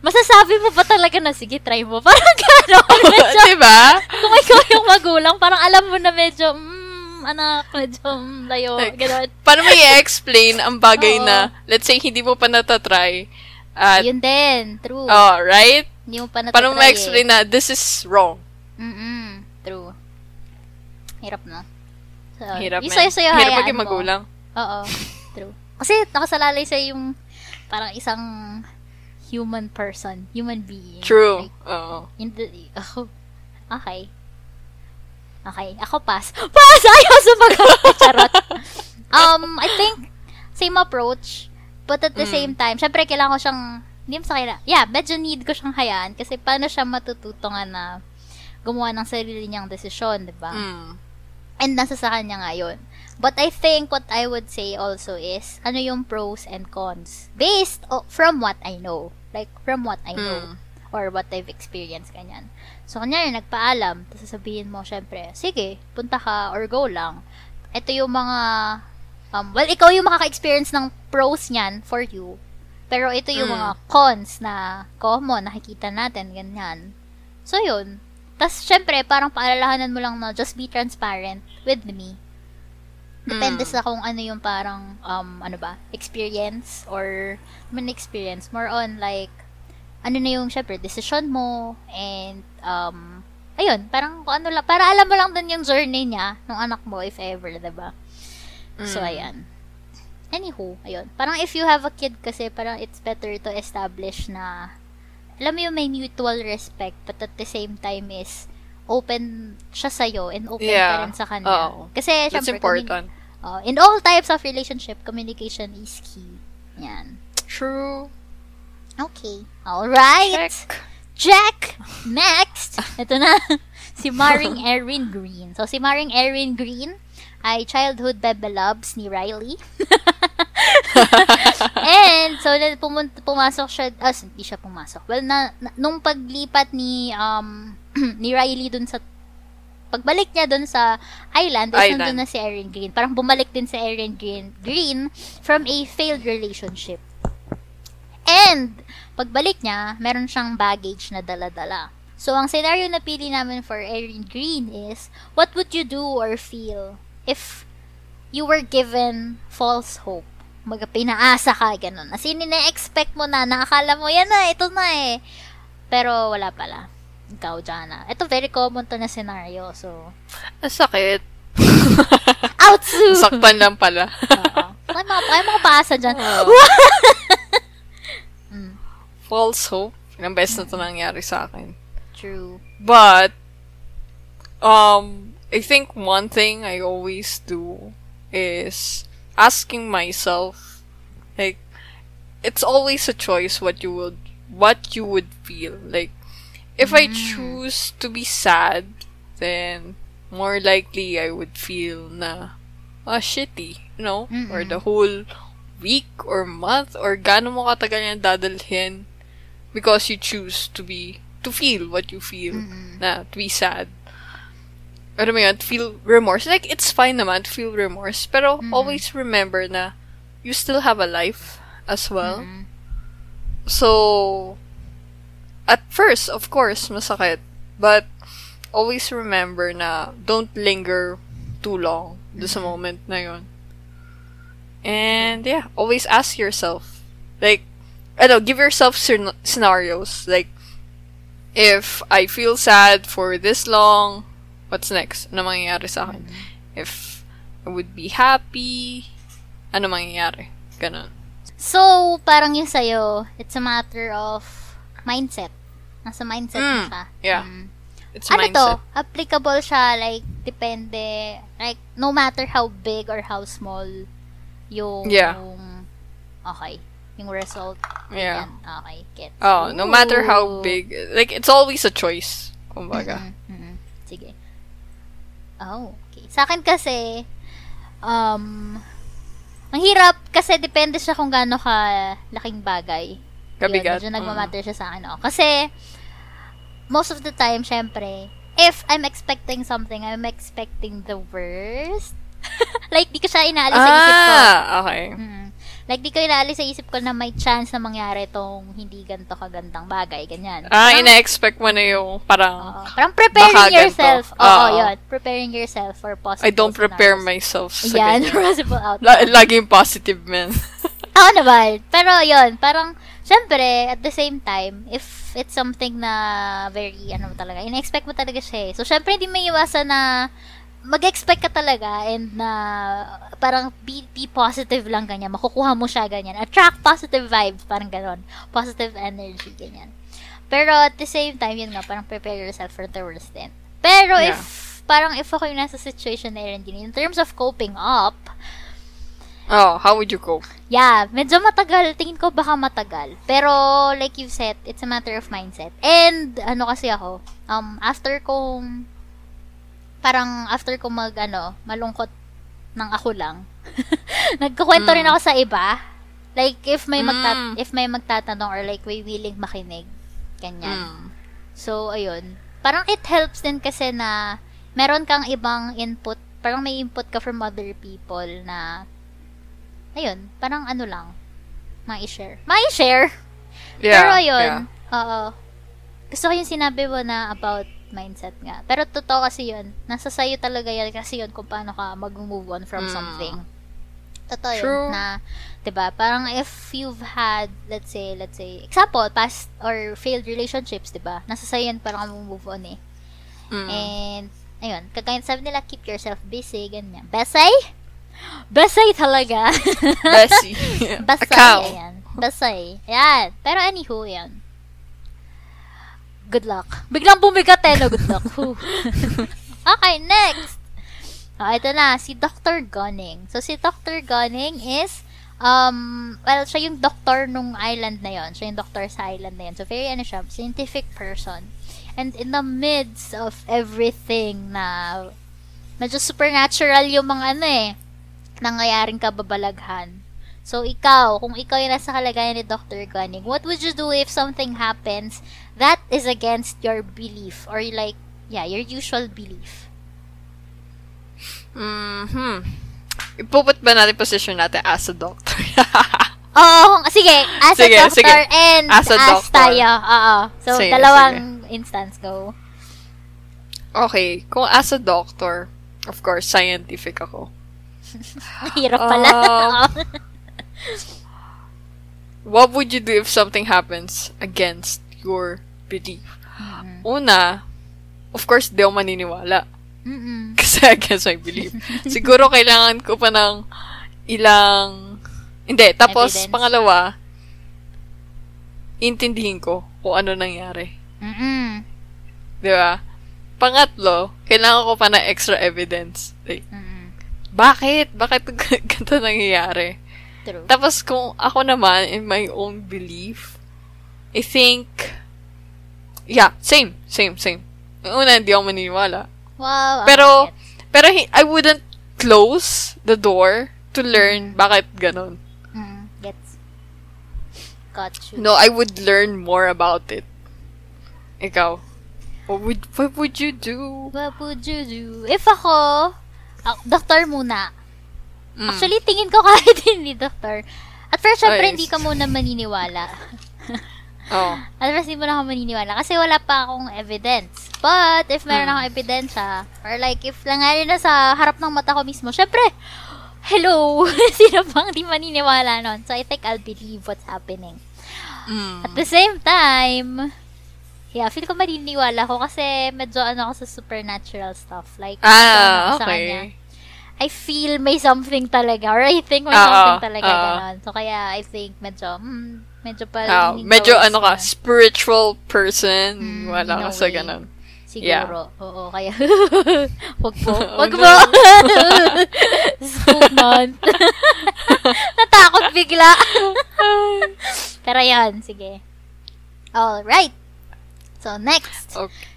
masasabi mo pa talaga na, sige, try mo. Parang gano'n. Medyo, diba? kung ikaw yung magulang, parang alam mo na medyo, mm, anak, medyo mm, layo. Like, Gano'n. Paano mo i-explain ang bagay Oo. na, let's say, hindi mo pa natatry, at, Yun din. True. oh, right? Hindi mo pa natatry Paano mo ma-explain na, this is wrong? Eh. Mm-mm. Hirap na. So, Hirap, yung man. sa'yo, sa'yo, Hirap maging mo. magulang. Oo. True. Kasi nakasalalay sa yung parang isang human person, human being. True. Like, Oo. hindi, oh, okay. Okay, ako pass. Pass! Ayaw sumagot! Charot. Um, I think, same approach, but at the Mm. same time, syempre, kailangan ko siyang, hindi mo sa kailangan, yeah, medyo need ko siyang hayaan, kasi paano siya matututo nga na gumawa ng sarili niyang desisyon, di ba? Mm. And nasa sa kanya nga yun. But I think what I would say also is, ano yung pros and cons? Based o- from what I know. Like, from what I know. Mm. Or what I've experienced, ganyan. So, kanya nagpaalam, tapos sasabihin mo, syempre, sige, punta ka or go lang. Ito yung mga, um, well, ikaw yung makaka-experience ng pros niyan for you. Pero ito yung Mm. mga cons na common, nakikita natin, ganyan. So, yun. Tapos, syempre, parang paalalahanan mo lang na just be transparent with me. Depende Mm. sa kung ano yung parang, um, ano ba, experience or, man experience, more on like, ano na yung, syempre, decision mo, and, um, ayun, parang kung ano lang, para alam mo lang din yung journey niya, ng anak mo, if ever, ba So, Mm. ayan. Anywho, ayun. Parang if you have a kid kasi, parang it's better to establish na, alam mo yung may mutual respect, but at the same time is, open siya sa'yo and open ka Yeah. rin sa kanya. Oo. Kasi, That's syempre, communi- important. Oh, in all types of relationship, communication is key. Yan. True. Okay. Alright. Check. Jack! Next! Ito na. si Maring Erin Green. So, si Maring Erin Green ay childhood bebe loves ni Riley. And, so, na- pumasok siya, as, hindi siya pumasok. Well, na, na- nung paglipat ni, um, ni Riley dun sa, pagbalik niya dun sa island, is nandun na si Erin Green. Parang bumalik din si Erin Green, Green from a failed relationship. And, pagbalik niya, meron siyang baggage na dala-dala. So, ang scenario na pili namin for Erin Green is, what would you do or feel if you were given false hope? Maga pinaasa ka, ganun. As in, ina-expect mo na, nakakala mo, yan na, ito na eh. Pero, wala pala. Ikaw, Jana. Ito, very common to na scenario. So, Ang sakit. outsu! Saktan lang pala. Oo. Ay, mga, ay, mga paasa dyan. Oo. false hope. Ilang beses na ito nangyari sa akin. True. But, um, I think one thing I always do is asking myself, like, it's always a choice what you would, what you would feel. Like, if I choose to be sad, then more likely I would feel na, ah, shitty, you know? Or the whole week or month or gaano mo katagal yan dadalhin because you choose to be, to feel what you feel, na, to be sad. Alam mo yun, feel remorse. Like, it's fine naman to feel remorse, pero mm-hmm. always remember na you still have a life as well. Mm-hmm. So, at first, of course, masakit. But, always remember na don't linger too long do sa mm-hmm. moment na yun. And, yeah, always ask yourself. Like, ano, give yourself scen- scenarios. Like, if I feel sad for this long, what's next? Ano mangyayari sa akin? If I would be happy, ano mangyayari? Ganon. So, parang yung sa'yo, it's a matter of mindset. Nasa mindset Mm, siya. yeah. Mm. It's ano mindset. to? Applicable siya, like, depende, like, no matter how big or how small yung, Yeah. okay, yung result. Yeah. Yan. Okay, get. Oh, no matter how Ooh. big, like, it's always a choice. Kumbaga. Mm, mm, Sige. Oh, okay. Sa akin kasi, um, ang hirap kasi depende siya kung gaano ka laking bagay. Kabigat. Yun, medyo Mm. nagmamatter siya sa akin. Oh. Kasi, most of the time, syempre, if I'm expecting something, I'm expecting the worst. like, di ko siya inaalis sa isip ko. Ah, okay. Mm. Like, di ko inaalis sa isip ko na may chance na mangyari tong hindi ganito kagandang bagay, ganyan. Ah, Parang- ina-expect mo na yung parang, Oo. parang preparing yourself. Oo, Oo. yun. Preparing yourself for possible I don't prepare scenarios. myself sa Yan, possible outcome. La- laging positive, man. Oo naman. Pero yun, parang, syempre, at the same time, if it's something na very, ano talaga, ina-expect mo talaga siya eh. So, syempre, hindi may iwasan na mag-expect ka talaga and na parang be, be positive lang ganyan. Makukuha mo siya ganyan. Attract positive vibes, parang ganon. Positive energy, ganyan. Pero at the same time, yun nga, parang prepare yourself for the worst din. Pero Yeah. if, parang if ako yung nasa situation na yun, in terms of coping up, oh, how would you cope? Yeah, medyo matagal. Tingin ko baka matagal. Pero, like you said, it's a matter of mindset. And, ano kasi ako, um, after kong, parang after ko mag, ano, malungkot ng ako lang, nagkukwento rin ako sa iba. Like, if may, magta- Mm. if may magtatanong or like, may willing makinig. Ganyan. Mm. So, ayun. Parang it helps din kasi na meron kang ibang input. Parang may input ka from other people na ayun, parang ano lang, ma-share. Ma-share! Yeah, Pero ayun, yeah. oo. Gusto ko yung sinabi mo na about mindset nga. Pero totoo kasi yun. Nasa sayo talaga yan kasi yun kung paano ka mag-move on from Mm. something. Totoo True. yun. Na, ba Parang if you've had, let's say, let's say, example, past or failed relationships, ba Nasa sayo yan para ka move on eh. Mm. And, ayun, kagaya sabi nila, keep yourself busy, ganyan. Besay? Besay talaga. A Basay, ayan. Basay. Ayan. Pero anywho, yan. Good luck. Biglang bumigat eh, no? Good luck. Okay, next. Oh, ito na, si Dr. Gunning. So, si Dr. Gunning is, um, well, siya yung doctor nung island na yon. Siya yung doctor sa island na yon. So, very, ano siya, scientific person. And in the midst of everything na medyo supernatural yung mga ano eh, nangyayaring kababalaghan. So, ikaw, kung ikaw yung nasa kalagayan ni Dr. Gunning, what would you do if something happens that is against your belief or like, yeah, your usual belief? hmm Ipuput ba natin position natin as a doctor? Oo, sige, as Sige, a doctor sige. and As a doctor. tayo. Oo. So, Sige, dalawang instance go. okay, kung as a doctor, of course, scientific ako. Hirap pala. Um, What would you do if something happens against your belief? Una, of course, di ako maniniwala. Mm-mm. Kasi against my belief. Siguro kailangan ko pa ng ilang... Hindi, tapos Evidence. pangalawa, intindihin ko kung ano nangyari. Mm-mm. Di ba? Pangatlo, kailangan ko pa ng extra evidence. Like, Mm-mm. bakit? Bakit ganito nangyayari? True. Tapos kung ako naman, in my own belief, I think, yeah, same, same, same. Yung una, hindi ako maniniwala. Wow. Pero, gets. pero I wouldn't close the door to learn bakit ganon. Mm, gets. Got you. No, I would learn more about it. Ikaw, what would, what would you do? What would you do? If ako, ah, doktor muna. Mm. Actually, tingin ko kahit hindi doktor. At first, syempre, Ayos. hindi ka muna maniniwala. oh. At first, hindi mo na ako maniniwala. Kasi wala pa akong evidence. But, if meron Mm. akong ebidensya, or like, if nangyari na sa harap ng mata ko mismo, syempre, hello! Sino bang di maniniwala nun? So, I think I'll believe what's happening. Mm. At the same time, yeah, feel ko maniniwala ko kasi medyo ano ako sa supernatural stuff. Like, Ah, sa kanya. okay. I feel may something talaga or I think may Oo, something talaga oo. ganon. So, kaya I think medyo, hmm, medyo pa Ah, leaning medyo ano ka, na. spiritual person. Mm, Wala ka sa way. ganon. Siguro. Oo, kaya, wag po. Wag Wag mo. Spook month. Natakot bigla. Pero yan, sige. Alright. So, next. Okay.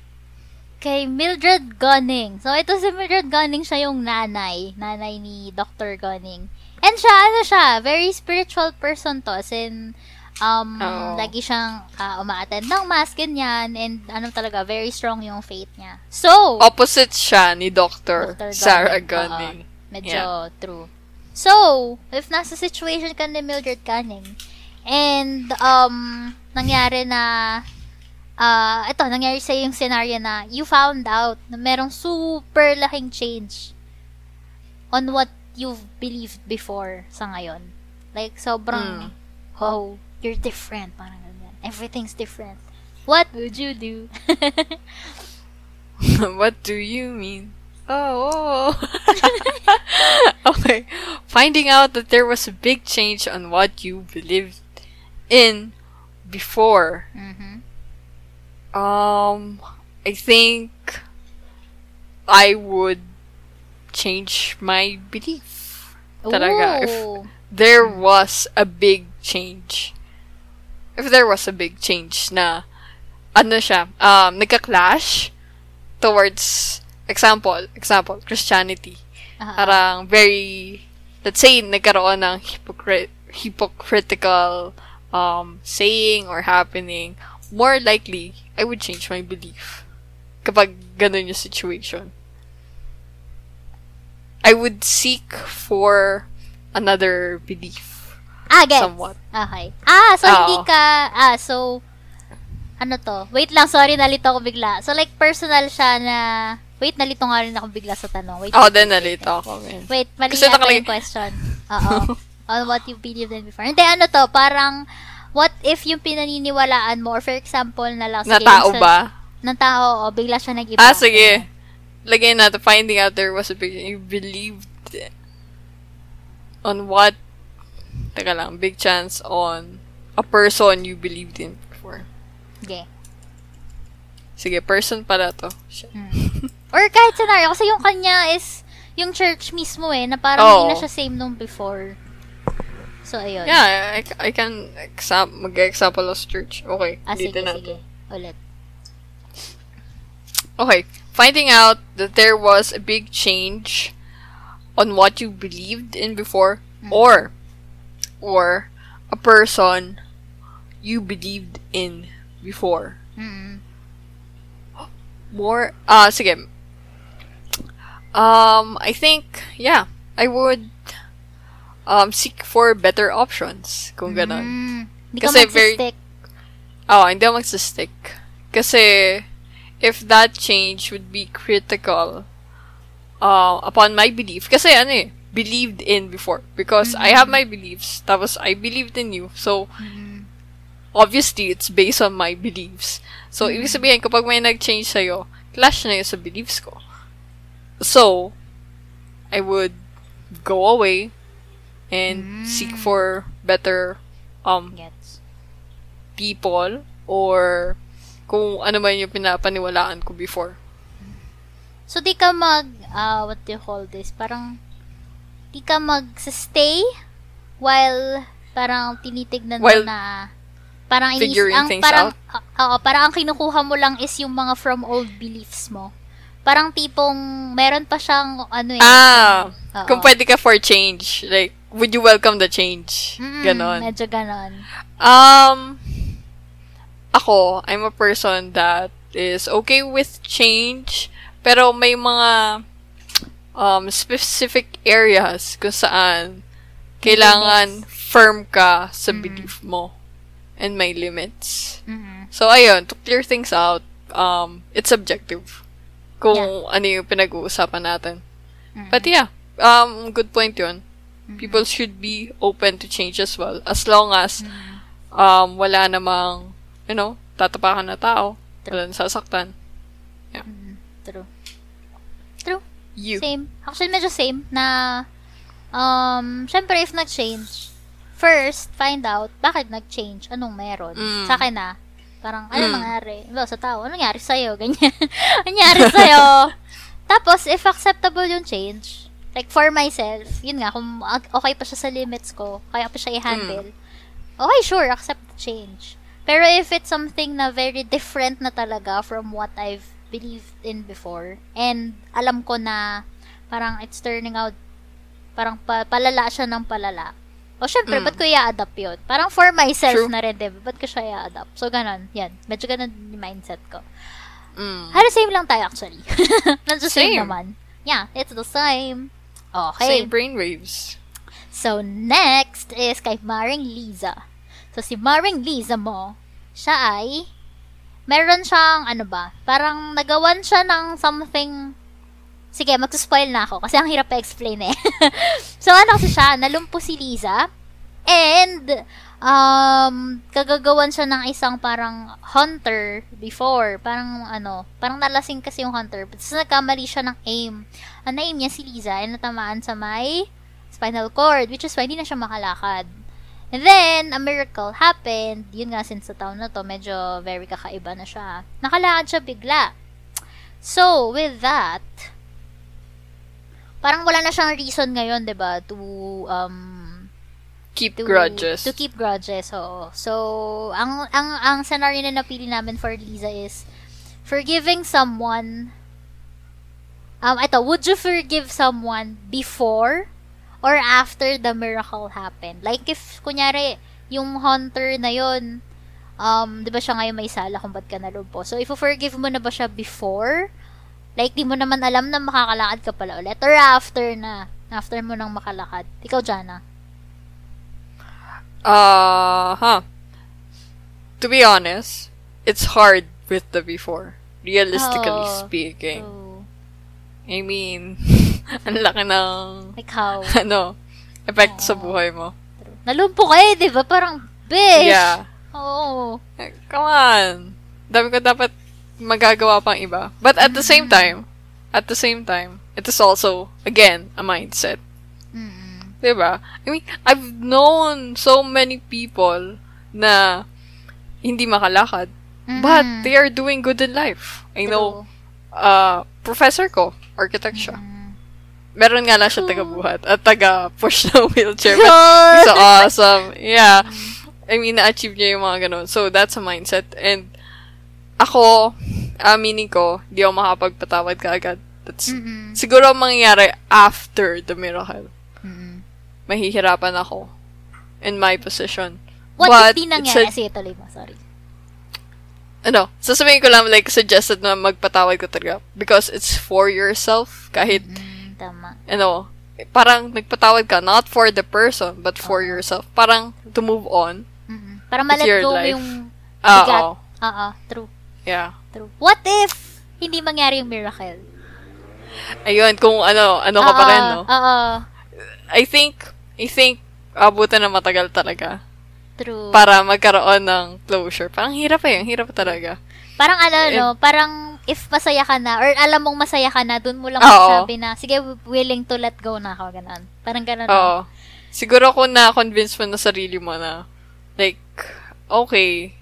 Kay Mildred Gunning. So, ito si Mildred Gunning, siya yung nanay. Nanay ni Dr. Gunning. And siya, ano siya, very spiritual person to. As in, um, Oo. lagi siyang uh, umaattend ng mass, ganyan. And ano talaga, very strong yung faith niya. So, Opposite siya ni Dr. Dr. Sarah Gunning, Gunning. medyo true. So, if nasa situation ka ni Mildred Gunning, and, um, nangyari na, ah, ito, nangyari sa yung scenario na you found out na merong super laking change on what you've believed before sa ngayon. Like, sobrang, oh, you're different. Parang ganyan. Everything's different. What would you do? what do you mean? Oh. okay. Finding out that there was a big change on what you believed in before. mm-hmm. Um, I think I would change my belief. Talaga. If Ooh. there was a big change. If there was a big change na ano siya, um, nagka-clash towards example, example, Christianity. Ah. Parang very let's say nagkaroon ng hypocrit- hypocritical um saying or happening, more likely I would change my belief. Kapag ganun yung situation. I would seek for another belief. Ah, gets. Somewhat. Okay. Ah, so Oo. hindi ka, ah, so, ano to? Wait lang, sorry, nalito ako bigla. So, like, personal siya na, wait, nalito nga rin ako bigla sa tanong. Wait, Ako din nalito ako. Man. wait, mali Kasi yata nakalagay- yung question. Oo. On what you believed in before. Hindi, ano to, parang, what if yung pinaniniwalaan mo, or for example, na lang, Na sige, tao sa- ba? ng tao, o bigla siya nag-iba. Ah, sige. Lagay natin, finding out there was a big, you believed on what, teka lang, big chance on a person you believed in before. Okay. Sige, person pala to. Hmm. Or kahit scenario, kasi yung kanya is, yung church mismo eh, na parang hindi na siya same nung before. So, ayun. Yeah, I, I can exam, mag-example of church. Okay, Ah, sige, dito sige. natin. Ulit. Okay, finding out that there was a big change on what you believed in before, or, or a person you believed in before. Mm. More, ah, sige. Um, I think, yeah, I would, um, seek for better options, kung ganon. Mm. Hindi ka Kasi very-. Oh, hindi ako magsistick. Kasi, if that change would be critical uh, upon my belief, kasi ano eh, believed in before. Because I have my beliefs, tapos I believed in you. So, Mm. obviously, it's based on my beliefs. So, ibig sabihin, kapag may nag-change sa'yo, clash na yun sa beliefs ko. So, I would go away and seek Mm. for better um Gets. people or kung ano man yung pinapaniwalaan ko before. So, di ka mag, uh, what do you call this? Parang, di ka mag-stay while parang tinitignan mo While na parang inis, ang, things parang, out? oo, parang ang kinukuha mo lang is yung mga from old beliefs mo. Parang tipong, meron pa siyang, ano eh. Ah, Oo. kung pwede ka for change. Like, would you welcome the change? Mm, Ganon. Medyo ganon. Um, ako, I'm a person that is okay with change, pero may mga um, specific areas kung saan kailangan firm ka sa belief mo and may limits. Mm-mm. So, ayun, to clear things out, um, it's subjective kung ano yung pinag-uusapan natin. But yeah, um, good point yun. People should be open to change as well. As long as um, wala namang, you know, tatapakan na tao. Wala nasasaktan. True. True. You. Same. Actually, medyo same na, um, syempre, if nag-change, first, find out, bakit nag-change? Anong meron? Mm. Sa akin na, parang, ano Mm. nangyari? Diba, sa tao, ano nangyari sa'yo? Ganyan. nangyari sa'yo? Tapos, if acceptable yung change, like, for myself, yun nga, kung okay pa siya sa limits ko, kaya pa siya i-handle, okay, sure, accept the change. Pero if it's something na very different na talaga from what I've believed in before, and alam ko na parang it's turning out, parang pa- palala siya ng palala. O syempre, Mm. ba't ko i-adapt yun? Parang for myself True. na rin, diba? Ba't ko siya i-adapt? So, ganun. Yan. Medyo ganun yung mindset ko. Mm. Halos same lang tayo actually. Medyo same. Same. naman. Yeah, it's the same. Okay. Same brainwaves. So, next is kay Maring Liza. So, si Maring Liza mo, siya ay, meron siyang, ano ba, parang nagawan siya ng something, sige, mag-spoil na ako kasi ang hirap pa-explain eh. so, ano kasi siya, nalumpo si Liza, and, um, kagagawan siya ng isang parang hunter before, parang ano, parang nalasing kasi yung hunter, but nagkamali siya ng aim. Ang na-aim niya si Liza ay natamaan sa may spinal cord, which is why hindi na siya makalakad. And then, a miracle happened. Yun nga, since sa taon na to, medyo very kakaiba na siya. Nakalakad siya bigla. So, with that, parang wala na siyang reason ngayon, 'di ba to, um, Keep to, grudges. To keep grudges, oo. So, ang, ang, ang scenario na napili namin for Lisa is, forgiving someone, um, ito, would you forgive someone before or after the miracle happened? Like, if, kunyari, yung hunter na yon um, di ba siya ngayon may sala kung ba't ka nalumpo? So, if forgive mo na ba siya before? Like, di mo naman alam na makakalakad ka pala ulit? Or after na? After mo nang makalakad? Ikaw, Jana. Uh, huh. To be honest, it's hard with the before. Realistically Oo. speaking. So, I mean, ang laki ng, how? ano, effect sa Oo. buhay mo. Nalumpo ka eh, di ba? Parang, bish! Yeah. Oo. Eh, Come on. Dami ko dapat magagawa pang iba. But at the same time, at the same time, it is also, again, a mindset. Mm-mm. Diba? I mean, I've known so many people na hindi makalakad, but Mm-mm. they are doing good in life. I know, True. uh, professor ko, architect siya. Mm. Meron nga lang siya taga-buhat at taga-push na wheelchair. But so awesome. Yeah. I mean, na-achieve niya yung mga ganun. So, that's a mindset. And, ako, aminin ko, di ako makapagpatawad kaagad. That's, Mm-mm. siguro ang mangyayari after the miracle. Mm-mm. Mahihirapan ako in my position. What But, if di nangyari? Sige, tuloy mo. Sorry. ano, sasabihin ko lang, like, suggested na magpatawad ko talaga. Because it's for yourself. Kahit, Mm, tama. ano, parang nagpatawad ka, not for the person, but for Oo. yourself. Parang, to move on. Mm-mm. Para malet go life. yung Ah, bigat. oo. Oo, true. Yeah. True. What if hindi mangyari yung miracle? Ayun, kung ano, ano ka pa rin, no? Oo. I think, I think, abutan na matagal talaga True. para magkaroon ng closure. Parang hirap eh, hirap talaga. Parang ano, no? Parang if masaya ka na, or alam mong masaya ka na, dun mo lang sabi na, sige, willing to let go na ako, ganun. Parang ganun. Oo. Siguro kung na-convince mo na sarili mo na, like, okay,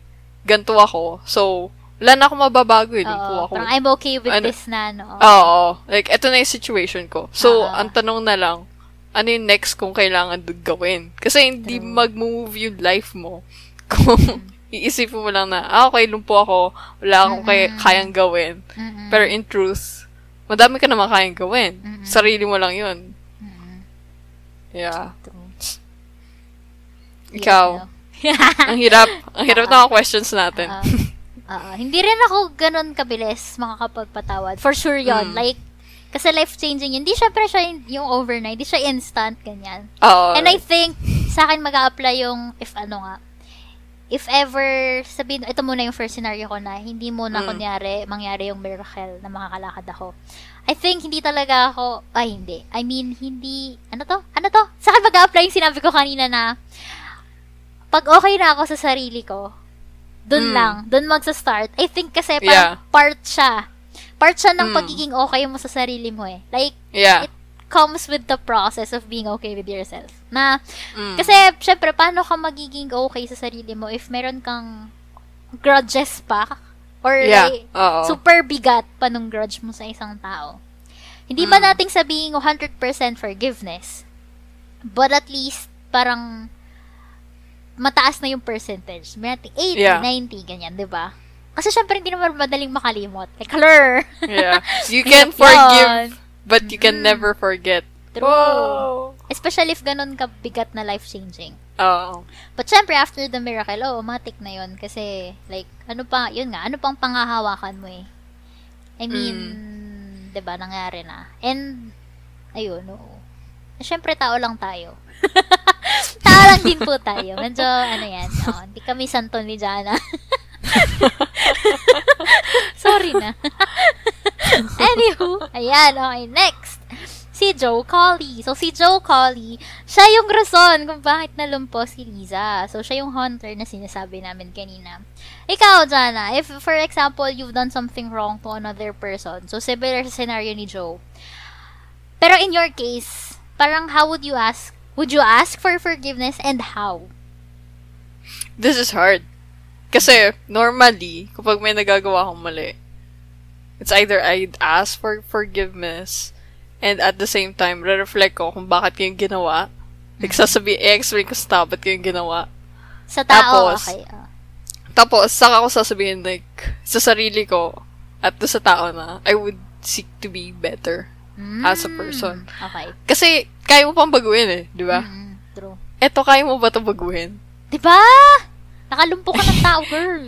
ganto ako. So, wala na akong mababago eh. Oo, ako. parang I'm okay with Ano- this na, no? Oo. Like, eto na yung situation ko. So, Ah. ang tanong na lang, ano yung next kung kailangan gawin? Kasi hindi True. mag-move yung life mo kung iisipin mo lang na, ah, okay, lumpo ako, wala akong kay- kayang gawin. Mm-mm. Pero in truth, madami ka naman kayang gawin. Mm-mm. Sarili mo lang yun. Mm-mm. Yeah. True. Ikaw, Yeah, ang hirap. Ang hirap ng mga questions natin. Oo. Oo. hindi rin ako ganun kabilis makakapagpatawad. For sure yon Mm. Like, kasi life-changing yun. Hindi syempre siya yung- overnight. Hindi siya instant, ganyan. Oo. And I think, sa akin mag apply yung, if ano nga, if ever, sabihin, ito muna yung first scenario ko na, hindi muna Mm. kunyari, mangyari yung miracle na makakalakad ako. I think, hindi talaga ako, ay hindi. I mean, hindi, ano to? Ano to? Sa akin mag apply yung sinabi ko kanina na, pag okay na ako sa sarili ko, dun Mm. lang, dun magsa-start. I think kasi Yeah. part siya. Part siya ng Mm. pagiging okay mo sa sarili mo eh. Like, Yeah. it comes with the process of being okay with yourself. Na, Mm. kasi, syempre, paano ka magiging okay sa sarili mo if meron kang grudges pa? Or Yeah. like, super bigat pa nung grudge mo sa isang tao. Hindi ba Mm. nating sabihin 100% forgiveness? But at least, parang, mataas na yung percentage. May natin 80, Yeah. 90, ganyan, di ba? Kasi syempre, hindi naman madaling makalimot. Like, color. yeah. You can forgive, but you can Mm. never forget. True. Whoa. Especially if ganun ka bigat na life-changing. Oo. But syempre, after the miracle, oh, matik na yun. Kasi, like, ano pa, yun nga, ano pang pangahawakan mo eh. I mean, Mm. 'di ba nangyari na. And, ayun, oo. Syempre, tao lang tayo. tao lang din po tayo. Medyo, ano yan, oh, hindi kami santon ni Jana. Sorry na. Anywho, ayan, okay, next. Si Joe Colley. So, si Joe Colley, siya yung rason kung bakit nalumpo si Liza. So, siya yung hunter na sinasabi namin kanina. Ikaw, Jana, if, for example, you've done something wrong to another person, so similar sa scenario ni Joe, pero in your case, parang how would you ask? Would you ask for forgiveness and how? This is hard. Kasi, normally, kapag may nagagawa akong mali, it's either I'd ask for forgiveness and at the same time, re-reflect ko kung bakit ko yung ginawa. Like, sasabi, i-explain ko sa tao ba't ko yung ginawa. Sa tao, Tapos, okay. ah. Tapos, saka ko sasabihin, like, sa sarili ko, at sa tao na, I would seek to be better as a Mm, person. Okay. Kasi, kaya mo pang baguhin eh, di ba? Mm, true. Eto, kaya mo ba ito baguhin? Diba? Nakalumpo ka ng tao, girl.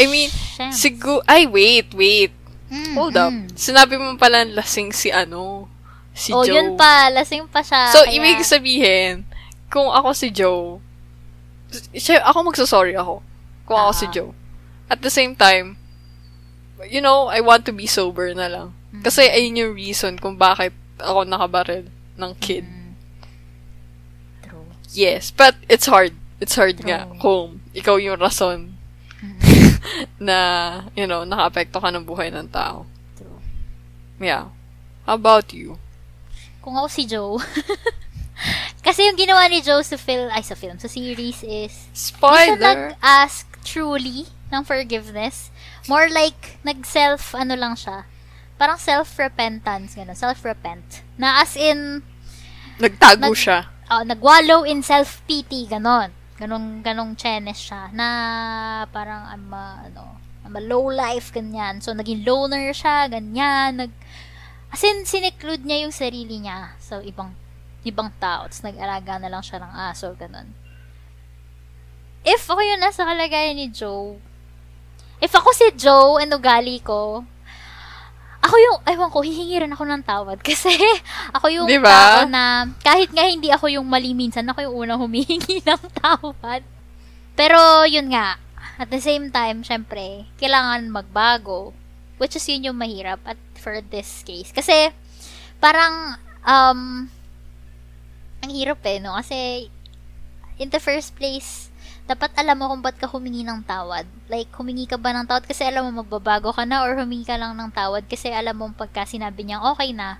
I mean. Siguro, ay, wait, wait. Mm, Hold up. mm. Sinabi mo pala lasing si ano, si oh, Joe. yun pa. Lasing pa siya. So, kaya- ibig sabihin, kung ako si Joe, siya, ako magsasorry ako. Kung ako Ah. si Joe. At the same time, you know, I want to be sober na lang. Mm. Kasi ayun yung reason kung bakit ako nakabaril ng kid. Mm. True. Yes, but it's hard. It's hard nga True. kung ikaw yung rason Mm. na, you know, nakaapekto ka ng buhay ng tao. True. Yeah. How about you? Kung ako si Joe, kasi yung ginawa ni Joe sa film, ay sa film, sa series is, Hindi Spoiler! nag-ask truly ng forgiveness. More like, nag-self, ano lang siya. Parang self-repentance, gano'n. Self-repent. Na as in, Nagtago nag- siya. uh, nag-wallow in self-pity, gano'n. Ganong, ganong chenes siya. Na parang, I'm a, ano, I'm a low life, ganyan. So, naging loner siya, ganyan. Nag, as in, siniklude niya yung sarili niya sa ibang, ibang tao. Tapos, nag-alaga na lang siya ng aso, gano'n. If ako yun nasa kalagayan ni Joe, if ako si Joe and ugali ko, ako yung, ewan ko, hihingi rin ako ng tawad. Kasi, ako yung Di ba? tao na, kahit nga hindi ako yung mali minsan, ako yung unang humihingi ng tawad. Pero, yun nga, at the same time, syempre, kailangan magbago. Which is yun yung mahirap at for this case. Kasi, parang, um, ang hirap eh, no? Kasi, in the first place, dapat alam mo kung ba't ka humingi ng tawad. Like, humingi ka ba ng tawad kasi alam mo magbabago ka na or humingi ka lang ng tawad kasi alam mo pagka sinabi niya okay na,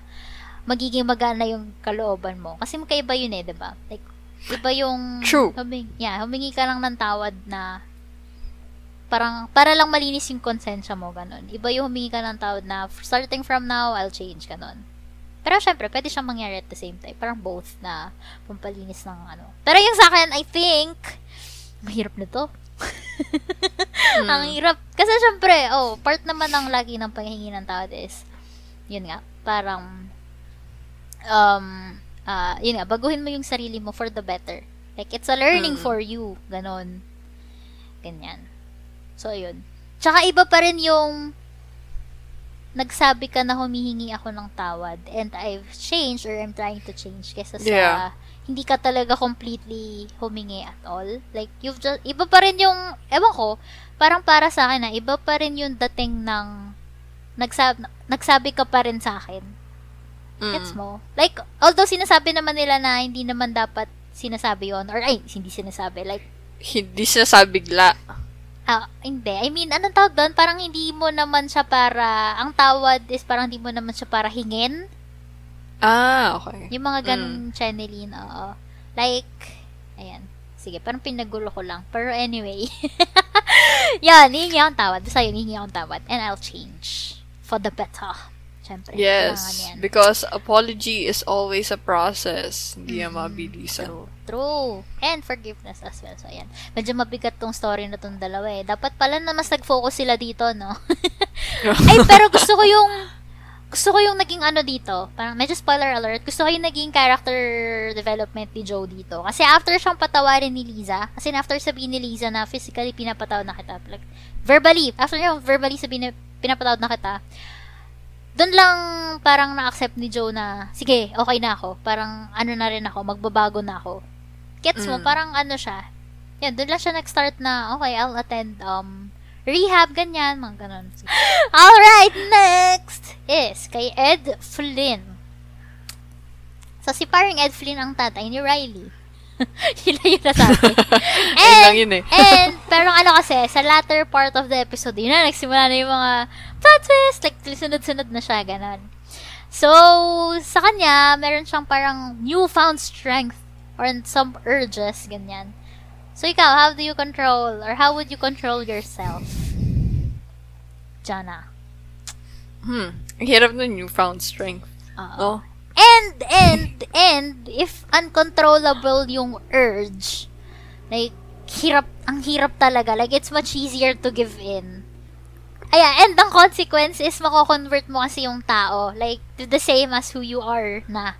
magiging magana yung kalooban mo. Kasi magkaiba yun eh, 'di ba? Like, iba yung... True. Huming, yeah, humingi ka lang ng tawad na parang, para lang malinis yung konsensya mo, ganun. Iba yung humingi ka ng tawad na, starting from now, I'll change, ganun. Pero syempre, pwede siyang mangyari at the same time. Parang both na pampalinis ng ano. Pero yung sa akin, I think, mahirap na to. Ang hirap. Kasi syempre, oh, part naman ng lagi ng paghingi ng tawad is, yun nga, parang, um, ah yun nga, baguhin mo yung sarili mo for the better. Like, it's a learning Mm. for you. Ganon. Ganyan. So, yun. Tsaka iba pa rin yung nagsabi ka na humihingi ako ng tawad and I've changed or I'm trying to change kesa sa Yeah. Hindi ka talaga completely humingi at all. Like, you've just, iba pa rin yung, ewan ko, parang para sa akin na, iba pa rin yung dating ng, nagsab, nagsabi ka pa rin sa akin. Mm. Gets mo? Like, although sinasabi naman nila na hindi naman dapat sinasabi yon or ay, hindi sinasabi. Like, Hindi siya sabi bigla. ah, hindi. I mean, anong tawag doon? Parang hindi mo naman siya para, ang tawad is parang hindi mo naman siya para hingin. Ah, okay. Yung mga ganun channeling, oo. Like, ayan. Sige, parang pinagulo ko lang. Pero anyway. yan, hihingi akong tawad. Basta yun, hihingi akong tawad. And I'll change. For the better. Siyempre. Yes, because apology is always a process. Hindi yan Mhm. mabilisan. True. True. And forgiveness as well. So, ayan. Medyo mabigat tong story na tong dalawa eh. Dapat pala na mas nag-focus sila dito, no? Ay, pero gusto ko yung gusto ko yung naging ano dito. Parang medyo spoiler alert. Gusto ko yung naging character development ni Joe dito. Kasi after siyang patawarin ni Liza, kasi after sabihin ni Liza na physically pinapatawad na kita, like, verbally, after yung verbally sabihin na pinapatawad na kita, doon lang parang na-accept ni Joe na, sige, okay na ako. Parang ano na rin ako, magbabago na ako. Gets mo? Mm. Parang ano siya. Yan, doon lang siya nag-start na, okay, I'll attend um, rehab, ganyan, mga ganun. Alright, next is kay Ed Flynn. So, si paring Ed Flynn ang tatay ni Riley. yun lang yung nasabi. Ayun lang yun eh. And, pero ano kasi, sa latter part of the episode, yun na, nagsimula na yung mga plot twist, like, sunod-sunod na siya, ganun. So, sa kanya, meron siyang parang newfound strength or some urges, ganyan. So, ikaw, how do you control, or how would you control yourself? Jana. Hmm. Hirap ng newfound strength. Oo. No? And, and, and, if uncontrollable yung urge, like, hirap, ang hirap talaga. Like, it's much easier to give in. Ayan, and ang consequence is mako-convert mo kasi yung tao. Like, to the same as who you are na.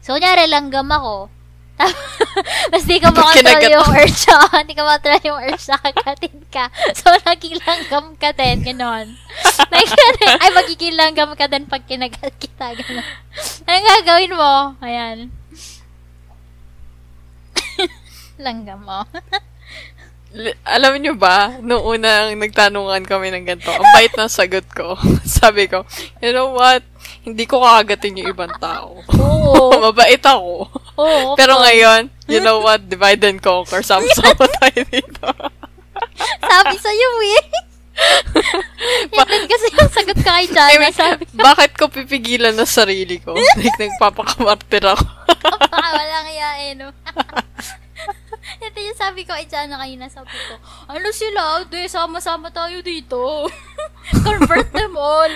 So, kunyari, langgam ako. Tapos di ka makontrol yung urge. Oo, di ka makontrol yung urge na kagatin ka. So, naging langgam ka din. Ganon. like, ay, magiging langgam ka din pag kinagat kita. Ganon. Anong gagawin mo? Ayan. langgam mo. Alam niyo ba, noong unang nagtanungan kami ng ganito, ang bait ng sagot ko. Sabi ko, you know what? Hindi ko kakagatin yung ibang tao. Oo. Mabait ako. Oo. Pero ngayon, you know what? Divide and conquer. Sama-sama tayo dito. Sabi sa'yo eh. Yan din kasi yung sagot ko kay I Jana. mean, Sabi ko, bakit ko pipigilan na sarili ko? Like, nagpapakamartir ako. baka walang iya eh, no? Ito yung sabi ko kay Jana kanina. Sabi ko, ano sila? Di, sama-sama tayo dito. Convert them all.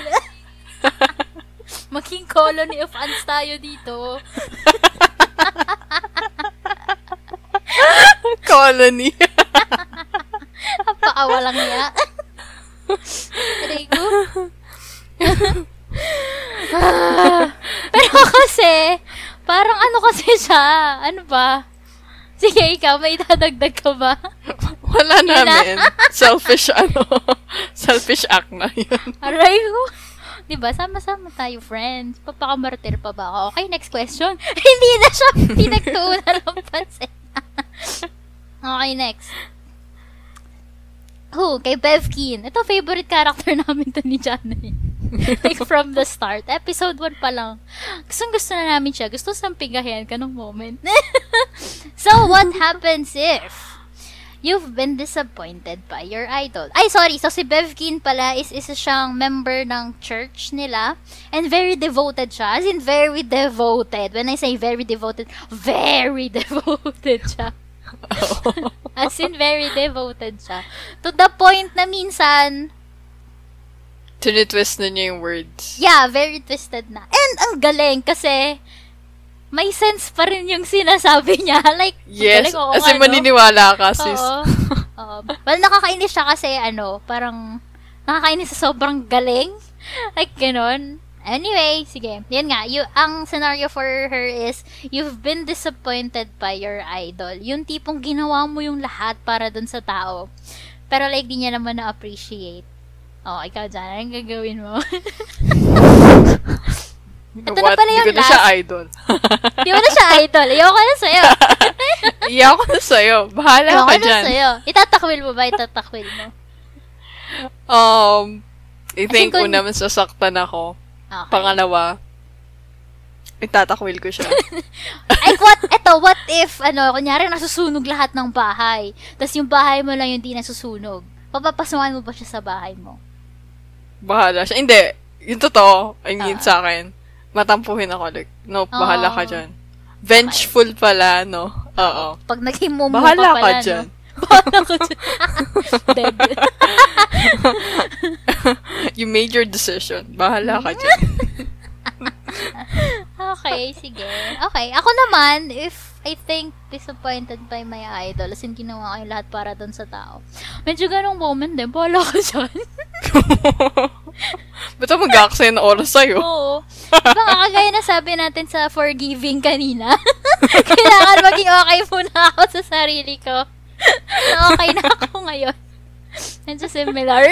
Maging colony of ants tayo dito. Colony. Napakawalang iya. Rigo. Pero kasi, parang ano kasi siya? Ano ba? Sige, ikaw, may dadagdag ka ba? Wala namin. Selfish, ano, selfish act na yun. Aray ko. Diba, sama-sama tayo, friends. Papakamartir pa ba ako? Okay, next question. Hindi na siya pinagtuunan ng pansin. okay, next. Who? Kay Bevkin. Ito, favorite character namin to ni eh. like, from the start. Episode 1 pa lang. Gustong gusto na namin siya. Gusto sampigahin ka nung moment. so, what happens if you've been disappointed by your idol. Ay, sorry. So, si Bevkin pala is isa siyang member ng church nila. And very devoted siya. As in, very devoted. When I say very devoted, very devoted siya. As in, very devoted siya. To the point na minsan, Tinitwist na niya yung words. yeah, very twisted na. And ang galing kasi may sense pa rin yung sinasabi niya. Like, Yes. galing, oo Kasi nga, no? maniniwala ka, sis. Oo. Oo. Well, nakakainis siya kasi, ano, parang, nakakainis sa sobrang galing. Like, ganun. Anyway, sige. Yan nga, you, ang scenario for her is, you've been disappointed by your idol. Yung tipong ginawa mo yung lahat para dun sa tao. Pero like, di niya naman na-appreciate. Oh, ikaw dyan, anong gagawin mo? Ito na What? pala Di yung ko na siya idol. Di mo na siya idol. Ayoko na sa'yo. Iyak ko na sa'yo. Bahala Ayoko ka na dyan. sa'yo. Itatakwil mo ba? Itatakwil mo. Um, I think kung- una masasaktan ako. Okay. Pangalawa, itatakwil ko siya. Ay, what, eto, what if, ano, kunyari nasusunog lahat ng bahay, tapos yung bahay mo lang yung di nasusunog. Papapasukan mo ba siya sa bahay mo? Bahala siya. Hindi. Yung totoo, I mean Ah. sa akin, matampuhin ako. Like, no, bahala ka dyan. Vengeful pala, no? Oo. Pag naging mumu Bahala ka ka pala, dyan. no? Bahala ka dyan. Dead. you made your decision. Bahala ka dyan. okay, sige. Okay, ako naman, if I think disappointed by my idol, as in ginawa ko yung lahat para doon sa tao. Medyo ganong moment din, bahala ka dyan. Ba't ako mag-aaksaya ng oras sa'yo? Oo. Diba nga, kagaya na sabi natin sa forgiving kanina, kailangan maging okay muna ako sa sarili ko. Na okay na ako ngayon. Medyo similar.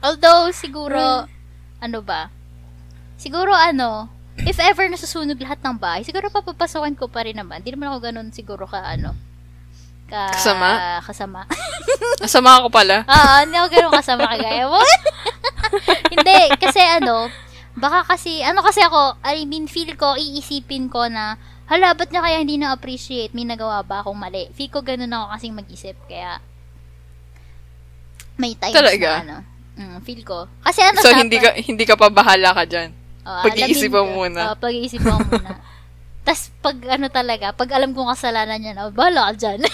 Although, siguro, ano ba? Siguro, ano, if ever nasusunog lahat ng bahay, siguro papapasokan ko pa rin naman. Di naman ako ganun siguro ka, ano, ka, Kasama? Kasama. Nasama ako pala. Oo, hindi ako ganun kasama kagaya mo. hindi, kasi ano, baka kasi, ano kasi ako, I mean, feel ko, iisipin ko na, hala, ba't niya kaya hindi na-appreciate? May nagawa ba akong mali? Feel ko ganun ako kasing mag-isip, kaya, may times Talaga? na, ano, mm, feel ko. Kasi ano, So, sa- hindi ka, hindi ka pa bahala ka dyan. Oo, Pag-iisipan ko. mo muna. Oo, pag-iisipan mo muna. Tapos, pag ano talaga, pag alam kong kasalanan niya na, bahala ka dyan.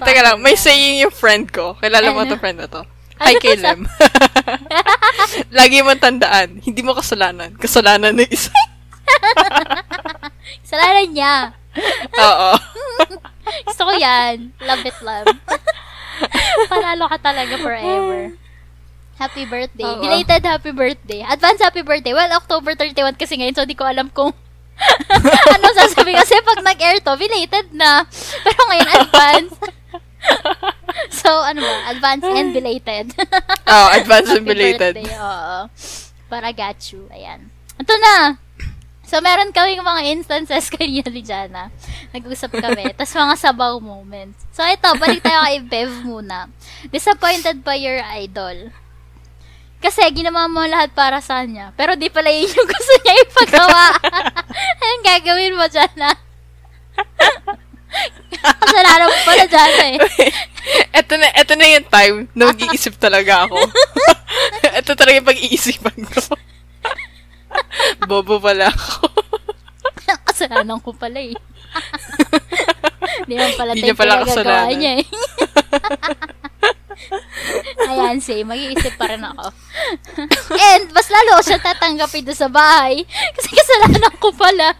Teka lang, may saying yung friend ko. Kilala mo Ano? to friend na to. Ano Hi, kay Lem. Lagi mo tandaan, hindi mo kasalanan. Kasalanan ng isa. kasalanan niya. Oo. Gusto ko yan. Love it, love. Panalo ka talaga forever. Happy birthday. Oo. Belated happy birthday. Advance happy birthday. Well, October 31 kasi ngayon, so di ko alam kung ano sasabihin. Kasi pag nag-air to, belated na. Pero ngayon, advance. so, ano ba? Advance and belated. Oh, advance and Happy belated. birthday, oo. Para got you. Ayan. Ito na. So, meron kaming mga instances kanina ni Jana. Nag-usap kami. Tapos mga sabaw moments. So, ito, balik tayo kay Bev muna. Disappointed by your idol. Kasi, ginawa mo lahat para sa kanya. Pero di pala yun yung gusto niya ipagawa. Anong gagawin mo, Jana? Kasalanan mo pala, Jana eh. eto na, eto na yung time na mag-iisip talaga ako. eto talaga yung pag-iisipan ko. Bobo pala ako. Kasalanan ko pala eh. Hindi naman pala tayo niya pala kasalanan. niya eh. Ayan, say, mag-iisip pa rin ako. And, mas lalo siya tatanggapin doon sa bahay. Kasi kasalanan ko pala.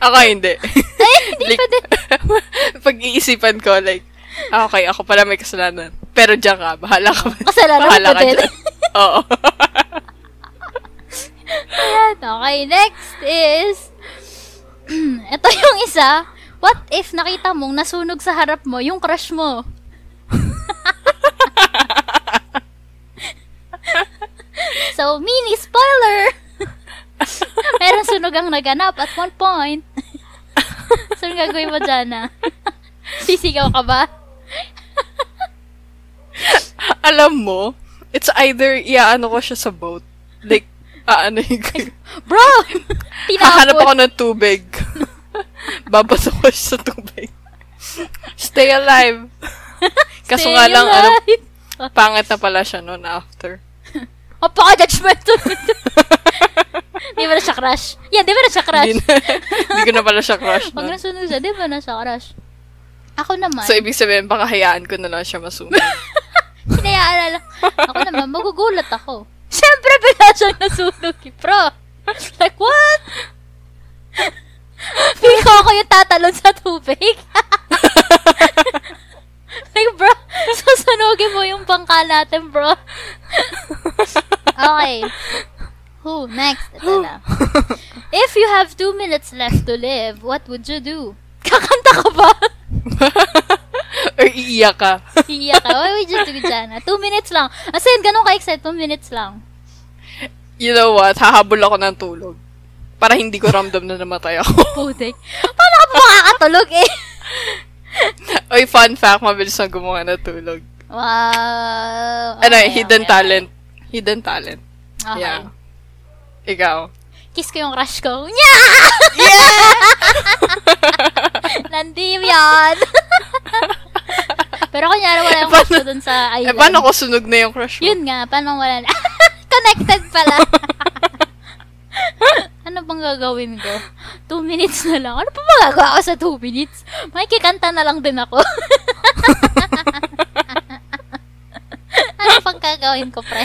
Ako hindi. Ay, hindi pa din. pag-iisipan ko, like, ah, okay, ako pala may kasalanan. Pero diyan ka, bahala ka. Kasalanan bahala ko ka din. Oo. Ayan, okay, next is, ito yung isa. What if nakita mong nasunog sa harap mo yung crush mo? so, mini spoiler! Meron sunog ang naganap at one point. so, ang gagawin mo dyan na? Sisigaw ka ba? Alam mo, it's either, iaano ko siya sa boat. Like, aano yung Bro! Hahanap Tinapon. ako ng tubig. Babato ko sa tubig. Stay alive. Kaso Stay nga lang, ano, alive. pangit na pala siya noon after. Napaka-judgmental. Di ba na siya crush? Yan, di ba na siya crush? Na- Hindi ko na pala siya crush Pag na. nasunog siya, di ba na siya crush? Ako naman. So, ibig sabihin, baka hayaan ko na lang siya masunog. Hinayaan na lang. Ako naman, magugulat ako. Siyempre, bigla siyang nasunog, bro. Like, what? Feeling ko ako yung tatalon sa tubig. like, bro, susunugin mo yung bangka natin, bro. okay. Who? Next. Ito na. If you have two minutes left to live, what would you do? Kakanta ka ba? Or iiyak ka. Iiyak ka. What would you do, Jana? Two minutes lang. As in, ganun ka-excited. Two minutes lang. You know what? Hahabol ako ng tulog. Para hindi ko ramdam na namatay ako. Putik. Paano ka makakatulog eh? Oy, fun fact, mabilis na gumawa ng tulog. Wow. ano, Okay, hidden okay, talent. Hidden talent. Okay. Yeah. Ikaw. Kiss ko yung crush ko. Nya! Nandim yan. Pero kunyari wala yung crush ko dun sa Eh, island. paano ko sunog na yung crush mo? Yun nga, paano wala na? Connected pala. Ano bang gagawin ko? Two minutes na lang. Ano pa magagawa ko sa two minutes? Makikikanta na lang din ako. ano pang gagawin ko, pre?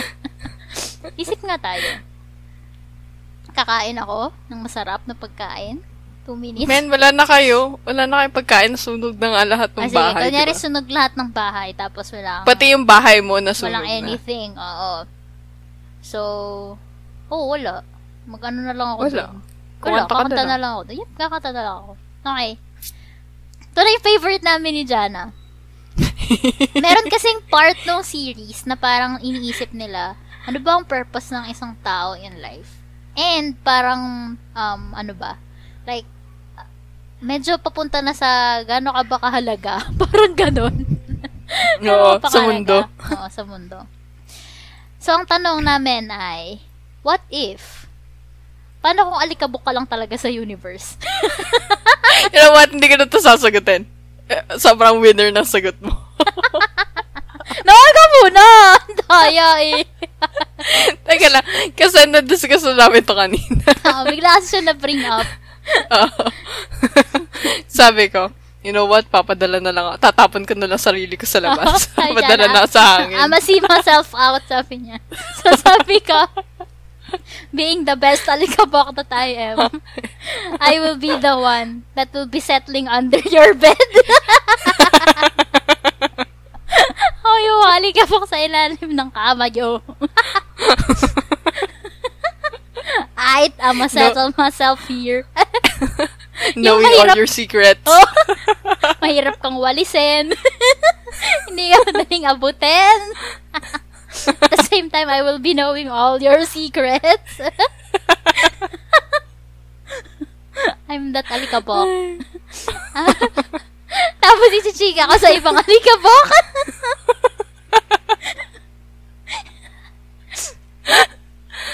Isip nga tayo. Kakain ako ng masarap na pagkain. Two minutes. Men, wala na kayo. Wala na kayong pagkain. Sunog na nga lahat ng Ah, sige, bahay. kunyari diba? sunog lahat ng bahay, tapos wala Pati yung bahay mo na sunog Walang na. anything, oo. So, oh, wala. Mag-ano na lang ako Wala. dun. Wala, Kumanta ka kakanta na na lang ako. Yep, kakanta na lang ako. Okay. Ito na yung favorite namin ni Jana. Meron kasing part ng series na parang iniisip nila, ano ba ang purpose ng isang tao in life? And parang, um, ano ba? Like, medyo papunta na sa gano'n ka ba kahalaga? parang ganon. Oo, sa mundo. Oo, sa mundo. So, ang tanong namin ay, what if? Paano kung alikabok ka lang talaga sa universe? you know what? Hindi ko na ito sasagutin. Eh, Sobrang winner ng sagot mo. Nawag ka muna! Daya eh. Teka lang. Kasi na-discuss na namin ito kanina. Oo, bigla kasi siya na-bring up. Sabi ko, you know what? Papadala na lang ako. Tatapon ko na lang sarili ko sa labas. Papadala Jana. na ako sa hangin. I'ma see myself out, sabi niya. So, sabi ko, being the best alikabok that I am, I will be the one that will be settling under your bed. Ako yung alikabok sa ilalim ng kama niyo. I'd, I'ma settle myself here. Knowing mahirap- all your secrets. Oh, mahirap kang walisin. Hindi ka madaling abutin. At the same time, I will be knowing all your secrets. I'm that alikabok. Tapos isichika ko sa ibang alikabok.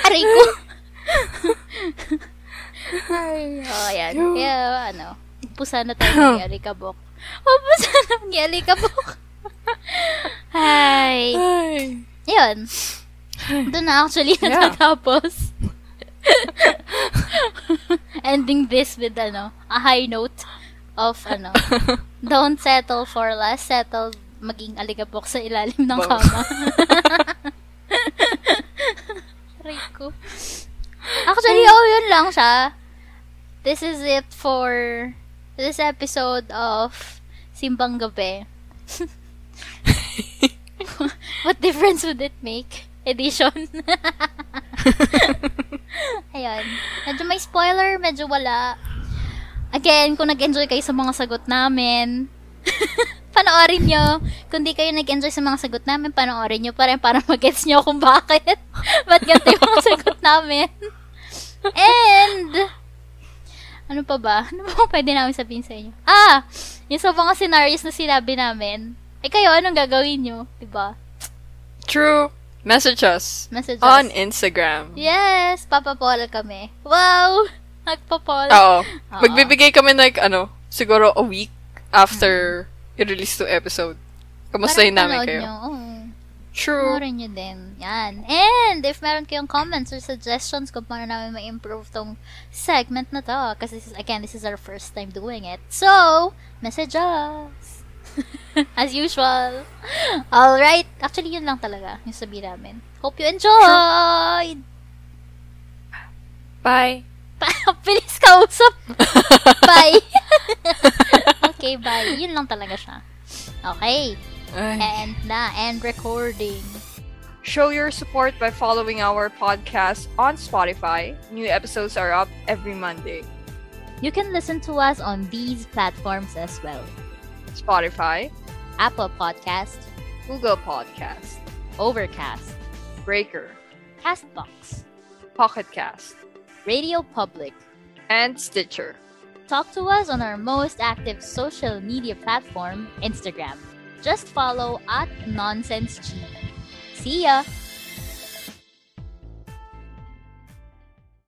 Aray ko. Ay, oh, yan. Kaya, ano, pusa na tayo ng alikabok. Oh, pusa na ng alikabok. Hi. Ay. Yun. Doon na actually Yeah. Ending this with, ano, a high note of, ano, don't settle for less, settle maging alikabok sa ilalim ng kama. Aray ko. Actually, oh, yun lang siya. This is it for this episode of Simbang Gabi. What difference would it make? Edition. Ayun. Medyo may spoiler, medyo wala. Again, kung nag-enjoy kayo sa mga sagot namin, panoorin nyo. Kung di kayo nag-enjoy sa mga sagot namin, panoorin nyo pa rin para mag-gets nyo kung bakit. Ba't ganito yung mga sagot namin. And, ano pa ba? Ano ba pwede namin sabihin sa inyo? Ah! Yung sa mga scenarios na sinabi namin, eh kayo, anong gagawin nyo? Diba? True. Message us. Message On us. Instagram. Yes! Papapol kami. Wow! Nagpapol. Oo. Oo. Magbibigay kami like, ano, siguro a week after i-release to episode. Kamustahin Parang namin kayo. Nyo. Oo. True. Panoorin nyo din. Yan. And if meron kayong comments or suggestions kung paano namin ma-improve tong segment na to, kasi again, this is our first time doing it. So, message us. As usual. Alright. Actually, yun lang talaga yung sabi namin. Hope you enjoyed! Bye. Bilis kausap! bye! okay, bye. Yun lang talaga siya. Okay. Ay. And na, and recording. Show your support by following our podcast on Spotify. New episodes are up every Monday. You can listen to us on these platforms as well. Spotify, Apple Podcast, Google Podcast, Overcast, Breaker, Castbox, Pocket Cast, Radio Public. and Stitcher. Talk to us on our most active social media platform, Instagram. Just follow at NonsenseG. See ya!